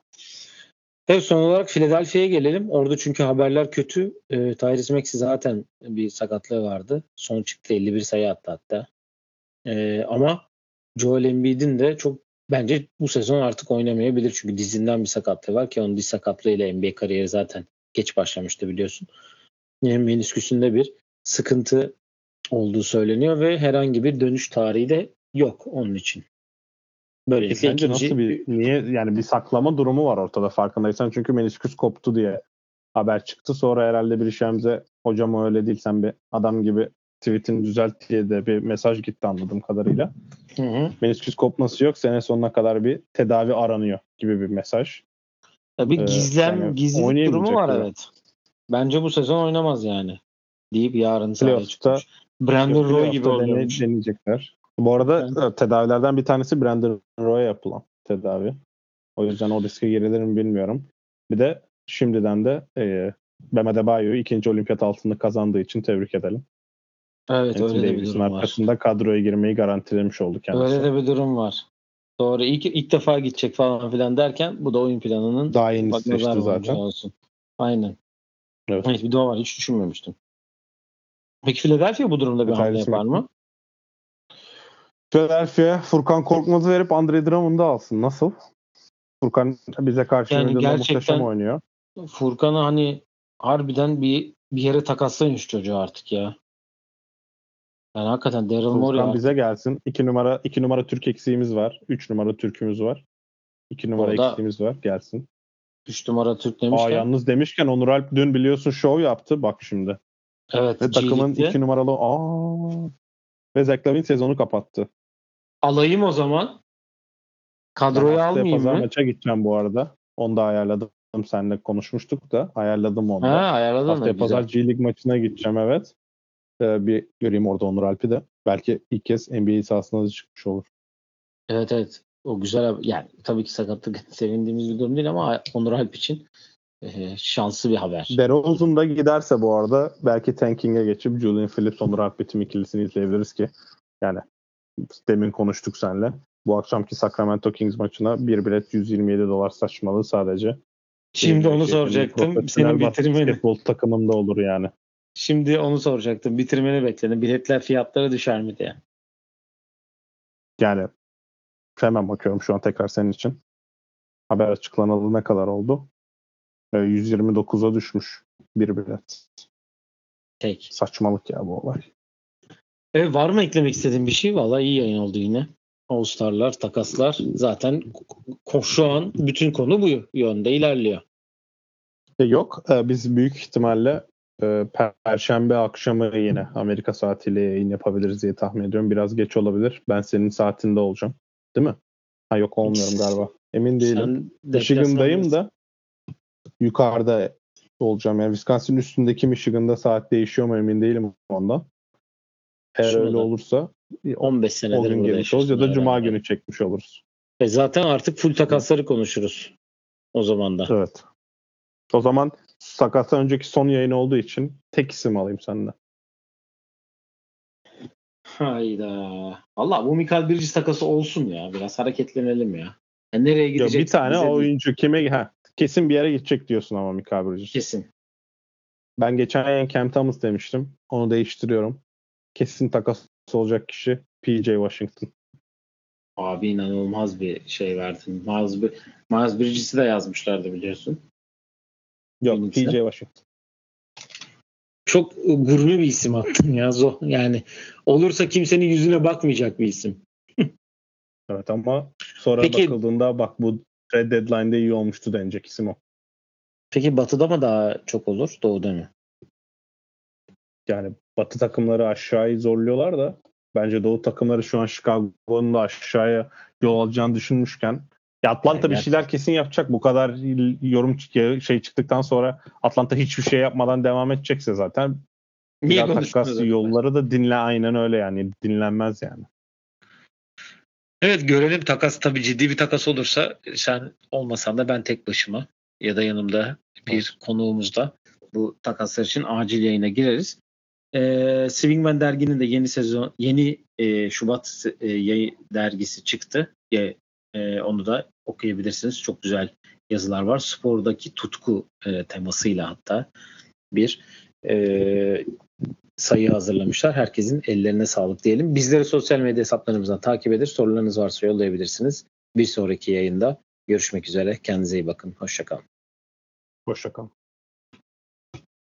Speaker 1: Evet son olarak Philadelphia'ya gelelim. Orada çünkü haberler kötü. E, Tyrese Maxey zaten bir sakatlığı vardı. Son çıktı 51 sayı attı hatta. E, ama Joel Embiid'in de çok bence bu sezon artık oynamayabilir. Çünkü dizinden bir sakatlığı var ki onun diz sakatlığıyla NBA kariyeri zaten geç başlamıştı biliyorsun. Yani menisküsünde bir sıkıntı olduğu söyleniyor ve herhangi bir dönüş tarihi de yok onun için.
Speaker 2: Böyle e sence ikinci... nasıl bir niye yani bir saklama durumu var ortada farkındaysan çünkü menisküs koptu diye haber çıktı. Sonra herhalde bir işemize hocam o öyle değil sen bir adam gibi tweetini düzelt diye de bir mesaj gitti anladığım kadarıyla. Hı hı. Menisküs kopması yok. Sene sonuna kadar bir tedavi aranıyor gibi bir mesaj.
Speaker 1: Bir ee, gizlem, yani gizlilik durumu var evet. Bence bu sezon oynamaz yani. Deyip yarın sahaya çıkmış. Brandon Roy gibi oluyormuş.
Speaker 2: Deneyecekler. Bu arada evet. tedavilerden bir tanesi Brandon Roy'a yapılan tedavi. O yüzden o riske girilir mi bilmiyorum. Bir de şimdiden de e, Bam Adebayo'yu ikinci olimpiyat altını kazandığı için tebrik edelim.
Speaker 1: Evet Anthony öyle de bir durum
Speaker 2: arkasında var. kadroya girmeyi garantilemiş oldu kendisi.
Speaker 1: Öyle de bir durum var. Doğru. İlk, ilk defa gidecek falan filan derken bu da oyun planının
Speaker 2: daha yeni seçti zaten. Olsun.
Speaker 1: Aynen. Evet. evet. Bir de var. Hiç düşünmemiştim. Peki Philadelphia bu durumda bir hamle yapar mı?
Speaker 2: Philadelphia Furkan Korkmaz'ı verip Andre Drummond'u alsın. Nasıl? Furkan bize karşı yani muhteşem oynuyor.
Speaker 1: Furkan'ı hani harbiden bir bir yere takaslayın şu çocuğu artık ya. Yani hakikaten Daryl Morey
Speaker 2: Furkan bize gelsin. 2 numara 2 numara Türk eksiğimiz var. 3 numara Türk'ümüz var. 2 numara Orada, eksiğimiz var. Gelsin.
Speaker 1: 3 numara Türk demişken.
Speaker 2: Aa, yalnız demişken Onur Alp dün biliyorsun show yaptı. Bak şimdi.
Speaker 1: Evet.
Speaker 2: Ve takımın G-League'de. iki numaralı aa ve Zach Lavin sezonu kapattı.
Speaker 1: Alayım o zaman. Kadroyu almayayım pazar mı?
Speaker 2: maça gideceğim bu arada. Onu da ayarladım. Seninle konuşmuştuk da ayarladım onu.
Speaker 1: Ha, ayarladın
Speaker 2: Haftaya pazar G League maçına gideceğim evet. Ee, bir göreyim orada Onur Alp'i de. Belki ilk kez NBA sahasına da çıkmış olur.
Speaker 1: Evet evet. O güzel yani tabii ki sakatlık sevindiğimiz bir durum değil ama Onur Alp için e, şanslı bir haber.
Speaker 2: DeRozan da giderse bu arada belki tanking'e geçip Julian Phillips, Onur Alpet'im ikilisini izleyebiliriz ki yani demin konuştuk seninle. Bu akşamki Sacramento Kings maçına bir bilet 127 dolar saçmalığı sadece.
Speaker 1: Şimdi onu soracaktım. Senin bitirmeni.
Speaker 2: Basketbol takımında olur yani.
Speaker 1: Şimdi onu soracaktım. Bitirmeni bekledim. Biletler fiyatları düşer mi diye.
Speaker 2: Yani hemen bakıyorum şu an tekrar senin için. Haber açıklanalı ne kadar oldu? 129'a ee, düşmüş bir bilet.
Speaker 1: Tek.
Speaker 2: Saçmalık ya bu olay.
Speaker 1: Evet, var mı eklemek istediğin bir şey? Valla iyi yayın oldu yine. All-Star'lar, takaslar zaten şu an bütün konu bu yönde ilerliyor.
Speaker 2: E, yok. E, biz büyük ihtimalle e, Perşembe akşamı yine Amerika saatiyle yayın yapabiliriz diye tahmin ediyorum. Biraz geç olabilir. Ben senin saatinde olacağım. Değil mi? Ha yok olmuyorum galiba. Emin değilim. Michigan'dayım da yukarıda olacağım. Yani Wisconsin üstündeki Michigan'da saat değişiyor mu emin değilim ondan. Eğer Şurada. öyle olursa
Speaker 1: 15 senedir
Speaker 2: gün gelmiş oluruz ya da cuma günü çekmiş oluruz.
Speaker 1: E zaten artık full takasları konuşuruz o zaman da.
Speaker 2: Evet. O zaman sakattan önceki son yayın olduğu için tek isim alayım senden.
Speaker 1: Hayda. Allah bu Mikael Bridges takası olsun ya. Biraz hareketlenelim ya. Yani nereye gidecek?
Speaker 2: Bir tane oyuncu kime ha, kesin bir yere gidecek diyorsun ama Mikael Bridges.
Speaker 1: Kesin.
Speaker 2: Ben geçen yayın Cam Thomas demiştim. Onu değiştiriyorum. Kesin takas olacak kişi PJ Washington.
Speaker 1: Abi inanılmaz bir şey verdin. Miles, Miles Bridges'i de yazmışlardı biliyorsun.
Speaker 2: Yok PJ Washington.
Speaker 1: Çok gurme bir isim attın ya. Yani olursa kimsenin yüzüne bakmayacak bir isim.
Speaker 2: evet ama sonra Peki, bakıldığında bak bu red deadline'de iyi olmuştu denecek isim o.
Speaker 1: Peki Batı'da mı daha çok olur? Doğu'da mı?
Speaker 2: Yani Batı takımları aşağıyı zorluyorlar da bence Doğu takımları şu an Chicago'nun da aşağıya yol alacağını düşünmüşken ya Atlanta yani bir şeyler kesin yapacak. Bu kadar yorum şey çıktıktan sonra Atlanta hiçbir şey yapmadan devam edecekse zaten Niye takas yolları da dinle aynen öyle yani dinlenmez yani.
Speaker 1: Evet görelim takas tabii ciddi bir takas olursa sen olmasan da ben tek başıma ya da yanımda bir konuğumuzda bu takaslar için acil yayına gireriz. Ee, Swingman derginin de yeni sezon yeni e, Şubat e, yayı dergisi çıktı. E, e, onu da okuyabilirsiniz. Çok güzel yazılar var. Spordaki tutku e, temasıyla hatta bir e, sayı hazırlamışlar. Herkesin ellerine sağlık diyelim. Bizleri sosyal medya hesaplarımızdan takip edip sorularınız varsa yollayabilirsiniz. Bir sonraki yayında görüşmek üzere. Kendinize iyi bakın. Hoşçakalın.
Speaker 2: Hoşçakalın.